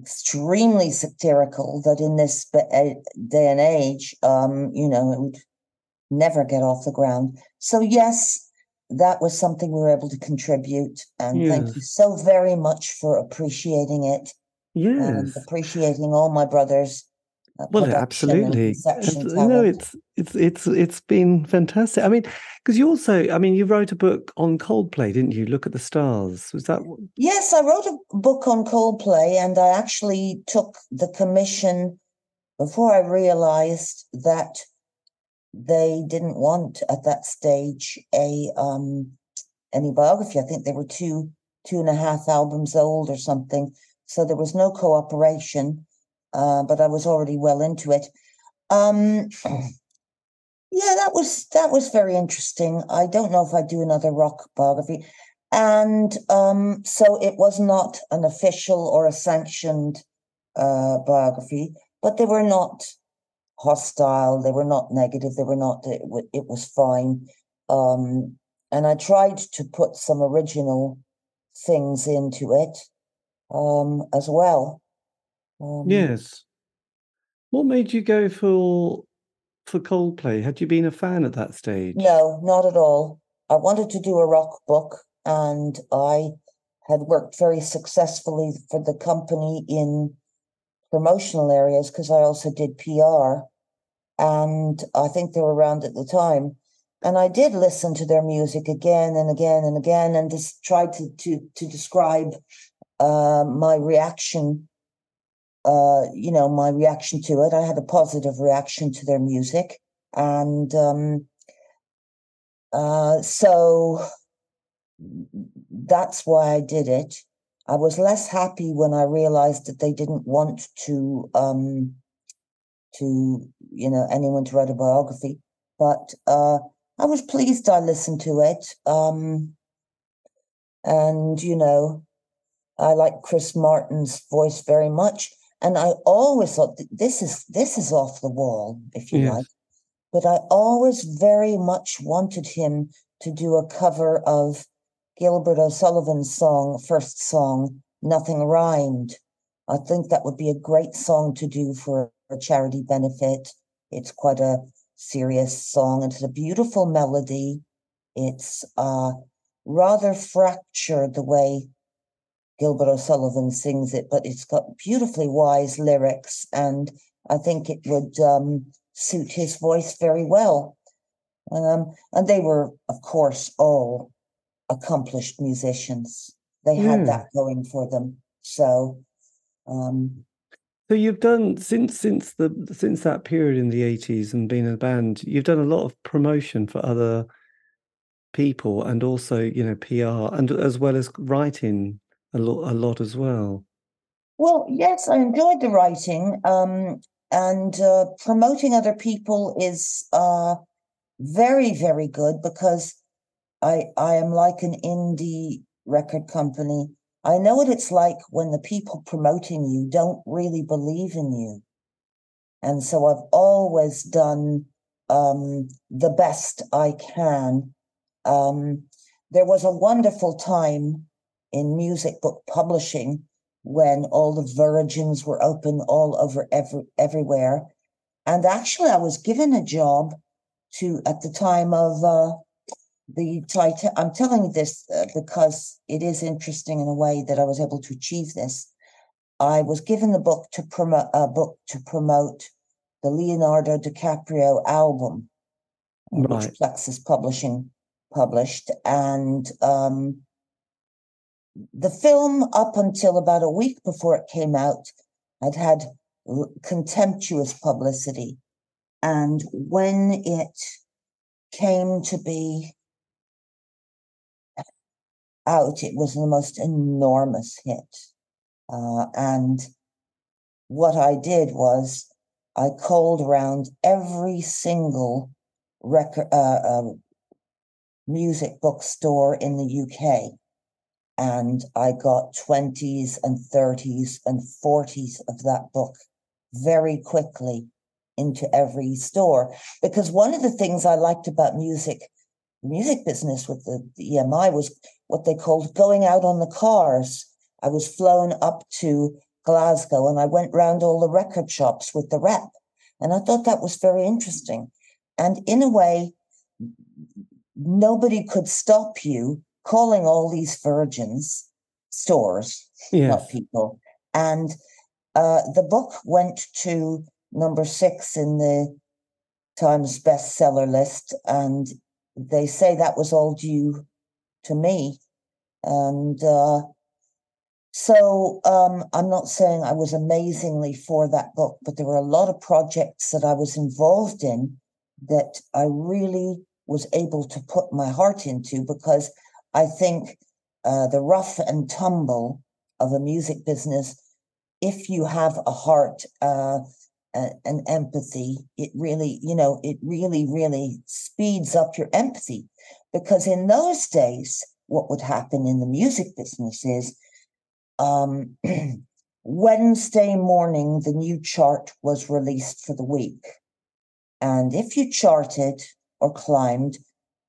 extremely satirical that in this eh, day and age, um, you know, it would never get off the ground. So, yes, that was something we were able to contribute. And yes. thank you so very much for appreciating it. Yes. And appreciating all my brothers uh, well, absolutely. No, it's it's it's it's been fantastic. I mean, because you also, I mean, you wrote a book on Coldplay, didn't you? Look at the stars. Was that? Yes, I wrote a book on Coldplay, and I actually took the commission before I realized that they didn't want at that stage a um any biography. I think they were two two and a half albums old or something, so there was no cooperation uh, but I was already well into it. Um, yeah, that was that was very interesting. I don't know if I do another rock biography, and um, so it was not an official or a sanctioned uh, biography, but they were not hostile. They were not negative. They were not. It, it was fine. Um, and I tried to put some original things into it um, as well. Um, yes. What made you go for for Coldplay? Had you been a fan at that stage? No, not at all. I wanted to do a rock book, and I had worked very successfully for the company in promotional areas because I also did PR, and I think they were around at the time. And I did listen to their music again and again and again, and just tried to to to describe uh, my reaction uh, you know, my reaction to it. I had a positive reaction to their music. And um, uh, so that's why I did it. I was less happy when I realized that they didn't want to, um, to you know, anyone to write a biography. But uh, I was pleased I listened to it. Um, and, you know, I like Chris Martin's voice very much. And I always thought this is this is off the wall, if you yes. like. But I always very much wanted him to do a cover of Gilbert O'Sullivan's song, first song, Nothing Rhymed. I think that would be a great song to do for a charity benefit. It's quite a serious song and it's a beautiful melody. It's uh, rather fractured the way Gilbert O'Sullivan sings it, but it's got beautifully wise lyrics, and I think it would um, suit his voice very well. Um, and they were, of course, all accomplished musicians. They had mm. that going for them. So, um, so you've done since since the since that period in the eighties and being in a band, you've done a lot of promotion for other people and also you know PR and as well as writing a lot, a lot as well. Well, yes, I enjoyed the writing, um, and uh, promoting other people is uh, very, very good because I I am like an indie record company. I know what it's like when the people promoting you don't really believe in you, and so I've always done um, the best I can. Um, there was a wonderful time in music book publishing when all the virgins were open all over every, everywhere. And actually, I was given a job to at the time of uh, the Titan. I'm telling you this uh, because it is interesting in a way that I was able to achieve this. I was given the book to promote a book to promote the Leonardo DiCaprio album, right. which Plexus Publishing published, and um, the film, up until about a week before it came out, had had contemptuous publicity. And when it came to be out, it was the most enormous hit. Uh, and what I did was I called around every single record, uh, uh, music bookstore in the UK and I got 20s and 30s and 40s of that book very quickly into every store. Because one of the things I liked about music music business with the, the EMI was what they called going out on the cars. I was flown up to Glasgow and I went round all the record shops with the rep. And I thought that was very interesting. And in a way, nobody could stop you calling all these virgins stores, yes. not people. And uh, the book went to number six in the Times bestseller list. And they say that was all due to me. And uh, so um, I'm not saying I was amazingly for that book, but there were a lot of projects that I was involved in that I really was able to put my heart into because I think uh, the rough and tumble of a music business, if you have a heart uh, and empathy, it really, you know, it really, really speeds up your empathy. Because in those days, what would happen in the music business is um, Wednesday morning, the new chart was released for the week. And if you charted or climbed,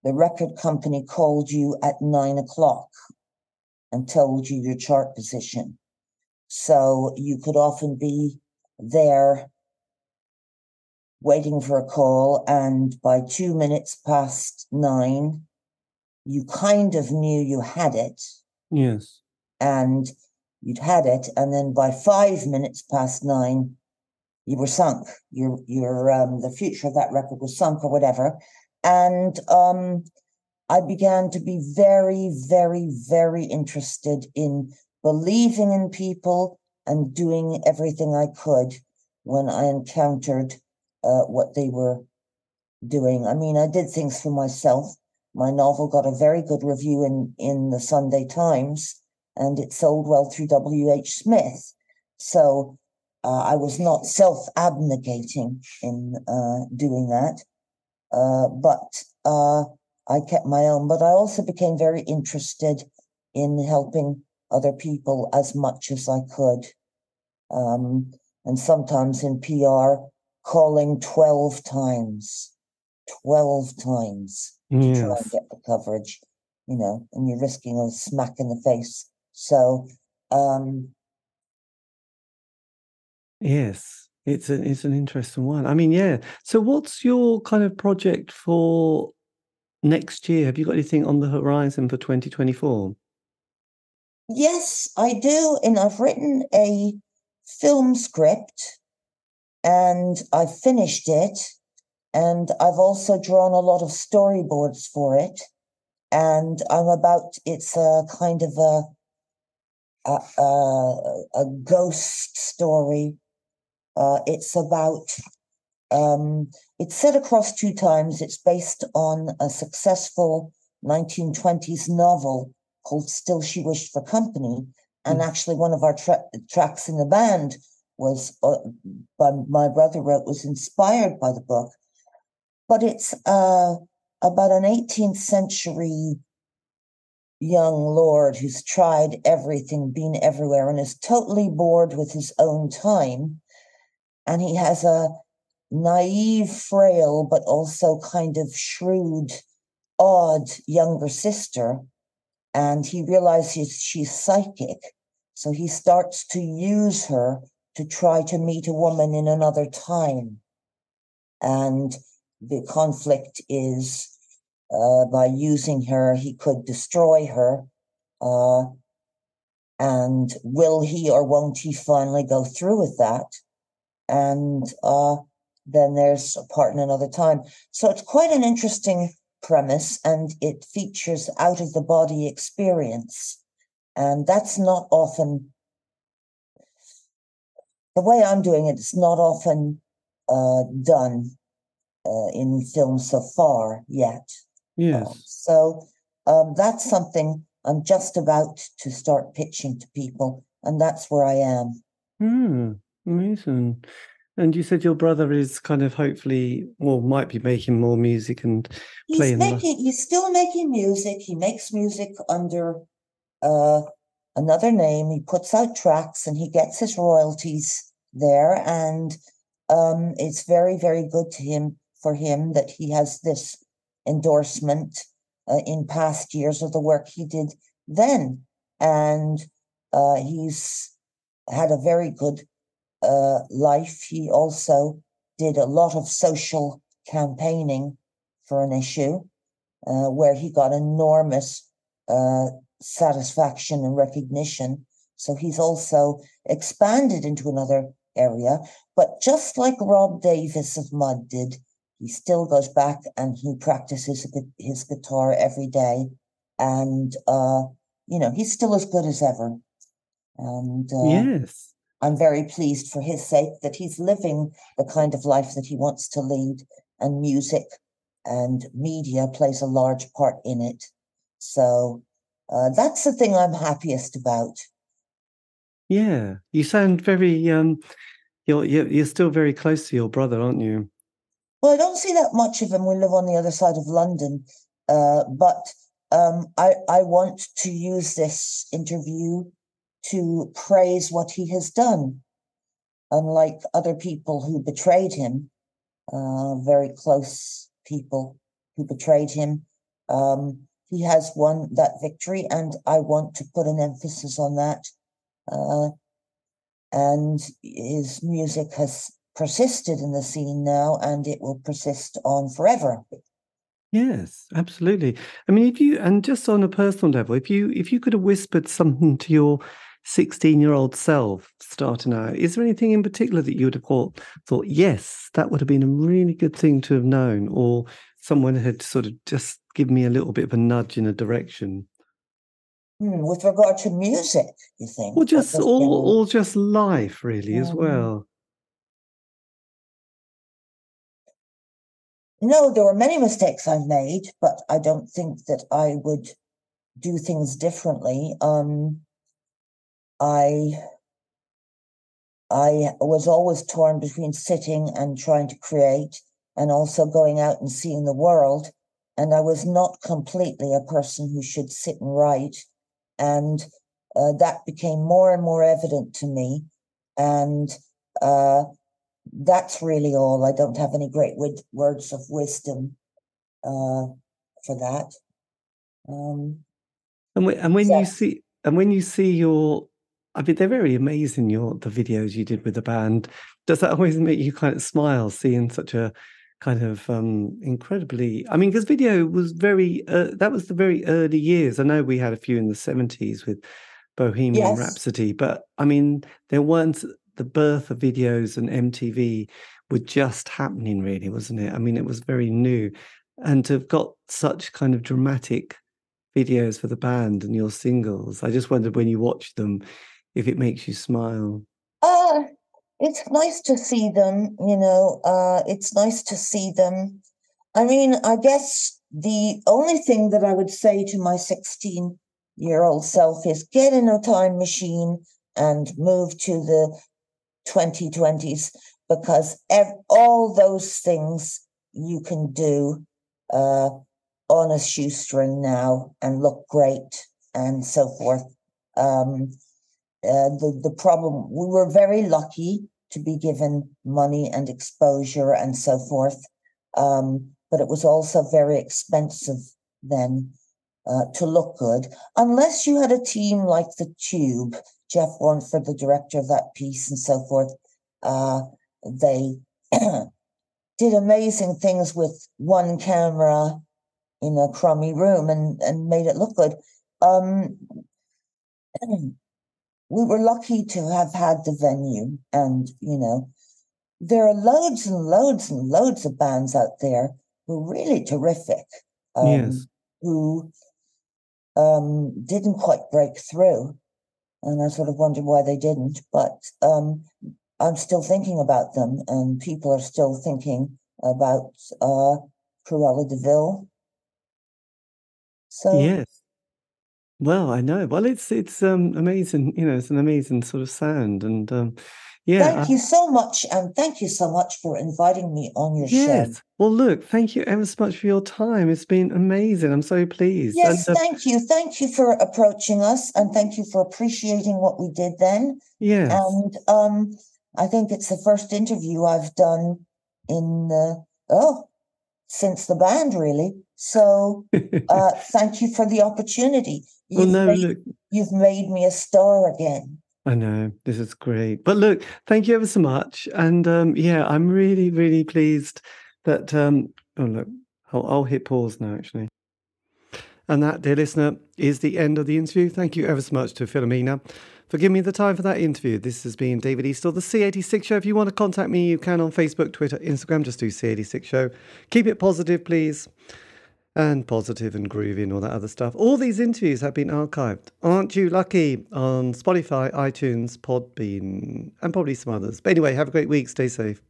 the record company called you at nine o'clock and told you your chart position. So you could often be there waiting for a call, and by two minutes past nine, you kind of knew you had it. Yes. And you'd had it, and then by five minutes past nine, you were sunk. Your your um, the future of that record was sunk or whatever, and um, I began to be very, very, very interested in believing in people and doing everything I could when I encountered uh, what they were doing. I mean, I did things for myself. My novel got a very good review in in the Sunday Times and it sold well through W.H. Smith. So uh, I was not self abnegating in uh, doing that, uh, but uh, I kept my own. But I also became very interested in helping other people as much as I could. Um, and sometimes in PR, calling 12 times, 12 times yes. to try and get the coverage, you know, and you're risking a smack in the face so, um, yes, it's an it's an interesting one. I mean, yeah. So, what's your kind of project for next year? Have you got anything on the horizon for 2024? Yes, I do. And I've written a film script and I've finished it. And I've also drawn a lot of storyboards for it. And I'm about, it's a kind of a a, a, a ghost story. Uh, it's about, um, it's set across two times. It's based on a successful 1920s novel called Still She Wished for Company. And mm. actually, one of our tra- tracks in the band was, uh, by my brother wrote, was inspired by the book. But it's uh, about an 18th century young lord who's tried everything, been everywhere, and is totally bored with his own time. And he has a naive, frail, but also kind of shrewd, odd younger sister. And he realizes she's psychic. So he starts to use her to try to meet a woman in another time. And the conflict is uh, by using her, he could destroy her. Uh, and will he or won't he finally go through with that? And uh, then there's a part in another time. So it's quite an interesting premise, and it features out of the body experience. And that's not often the way I'm doing it, it's not often uh, done uh, in film so far yet. Yes. Um, so um, that's something I'm just about to start pitching to people, and that's where I am. Hmm, amazing. And you said your brother is kind of hopefully, well, might be making more music and playing. He's making. He's still making music. He makes music under uh, another name. He puts out tracks and he gets his royalties there, and um, it's very, very good to him for him that he has this endorsement uh, in past years of the work he did then. And uh, he's had a very good uh, life. He also did a lot of social campaigning for an issue uh, where he got enormous uh, satisfaction and recognition. So he's also expanded into another area. But just like Rob Davis of Mud did, he still goes back and he practices his guitar every day. And, uh, you know, he's still as good as ever. And uh, yes, I'm very pleased for his sake that he's living the kind of life that he wants to lead, and music and media plays a large part in it. So uh, that's the thing I'm happiest about. Yeah, you sound very um, you're you're still very close to your brother, aren't you? Well, I don't see that much of him. We live on the other side of London, uh, but um, I I want to use this interview to praise what he has done. Unlike other people who betrayed him, uh, very close people who betrayed him, um, he has won that victory, and I want to put an emphasis on that. Uh, and his music has persisted in the scene now, and it will persist on forever. Yes, absolutely. I mean, if you and just on a personal level, if you if you could have whispered something to your 16 year old self starting out, is there anything in particular that you would have thought, thought, yes, that would have been a really good thing to have known, or someone had sort of just given me a little bit of a nudge in a direction? Hmm, with regard to music, you think? Or just all, all just life, really, as well. No, there were many mistakes I've made, but I don't think that I would do things differently. Um, I I was always torn between sitting and trying to create and also going out and seeing the world. And I was not completely a person who should sit and write. And uh, that became more and more evident to me. And uh, that's really all. I don't have any great wid- words of wisdom uh, for that. Um, and, when, and when yeah. you see and when you see your I mean, they're very amazing. Your the videos you did with the band. Does that always make you kind of smile seeing such a kind of um incredibly? I mean, because video was very uh, that was the very early years. I know we had a few in the seventies with Bohemian yes. Rhapsody, but I mean, there weren't the birth of videos and MTV were just happening, really, wasn't it? I mean, it was very new, and to have got such kind of dramatic videos for the band and your singles. I just wondered when you watched them if it makes you smile? Uh, it's nice to see them, you know, uh, it's nice to see them. I mean, I guess the only thing that I would say to my 16 year old self is get in a time machine and move to the 2020s because ev- all those things you can do uh, on a shoestring now and look great and so forth. Um, uh, the the problem we were very lucky to be given money and exposure and so forth, um, but it was also very expensive then uh, to look good, unless you had a team like the Tube, Geoff Wonfor, the director of that piece, and so forth. Uh, they did amazing things with one camera in a crummy room and and made it look good. Um, we were lucky to have had the venue and you know there are loads and loads and loads of bands out there who are really terrific um, yes. who um, didn't quite break through. And i sort of wondered why they didn't but um, i'm still thinking about them and people are still thinking about uh, Cruella de Ville. So yes well, I know. Well, it's it's um amazing, you know, it's an amazing sort of sound and um yeah. Thank I, you so much and thank you so much for inviting me on your yes. show. Well, look, thank you ever so much for your time. It's been amazing. I'm so pleased. Yes, and, uh, thank you. Thank you for approaching us and thank you for appreciating what we did then. Yes. And um I think it's the first interview I've done in uh, oh since the band really. So uh, thank you for the opportunity. Well, You've, no, made, look, you've made me a star again. I know this is great. But look, thank you ever so much. And um, yeah, I'm really, really pleased that. Um, oh, look, I'll, I'll hit pause now, actually. And that, dear listener, is the end of the interview. Thank you ever so much to Philomena for giving me the time for that interview. This has been David Eastaugh, the C86 Show. If you want to contact me, you can on Facebook, Twitter, Instagram. Just do C86 Show. Keep it positive, please and positive and groovy and all that other stuff. All these interviews have been archived. Aren't you lucky? On Spotify, iTunes, Podbean, and probably some others. But anyway, have a great week. Stay safe.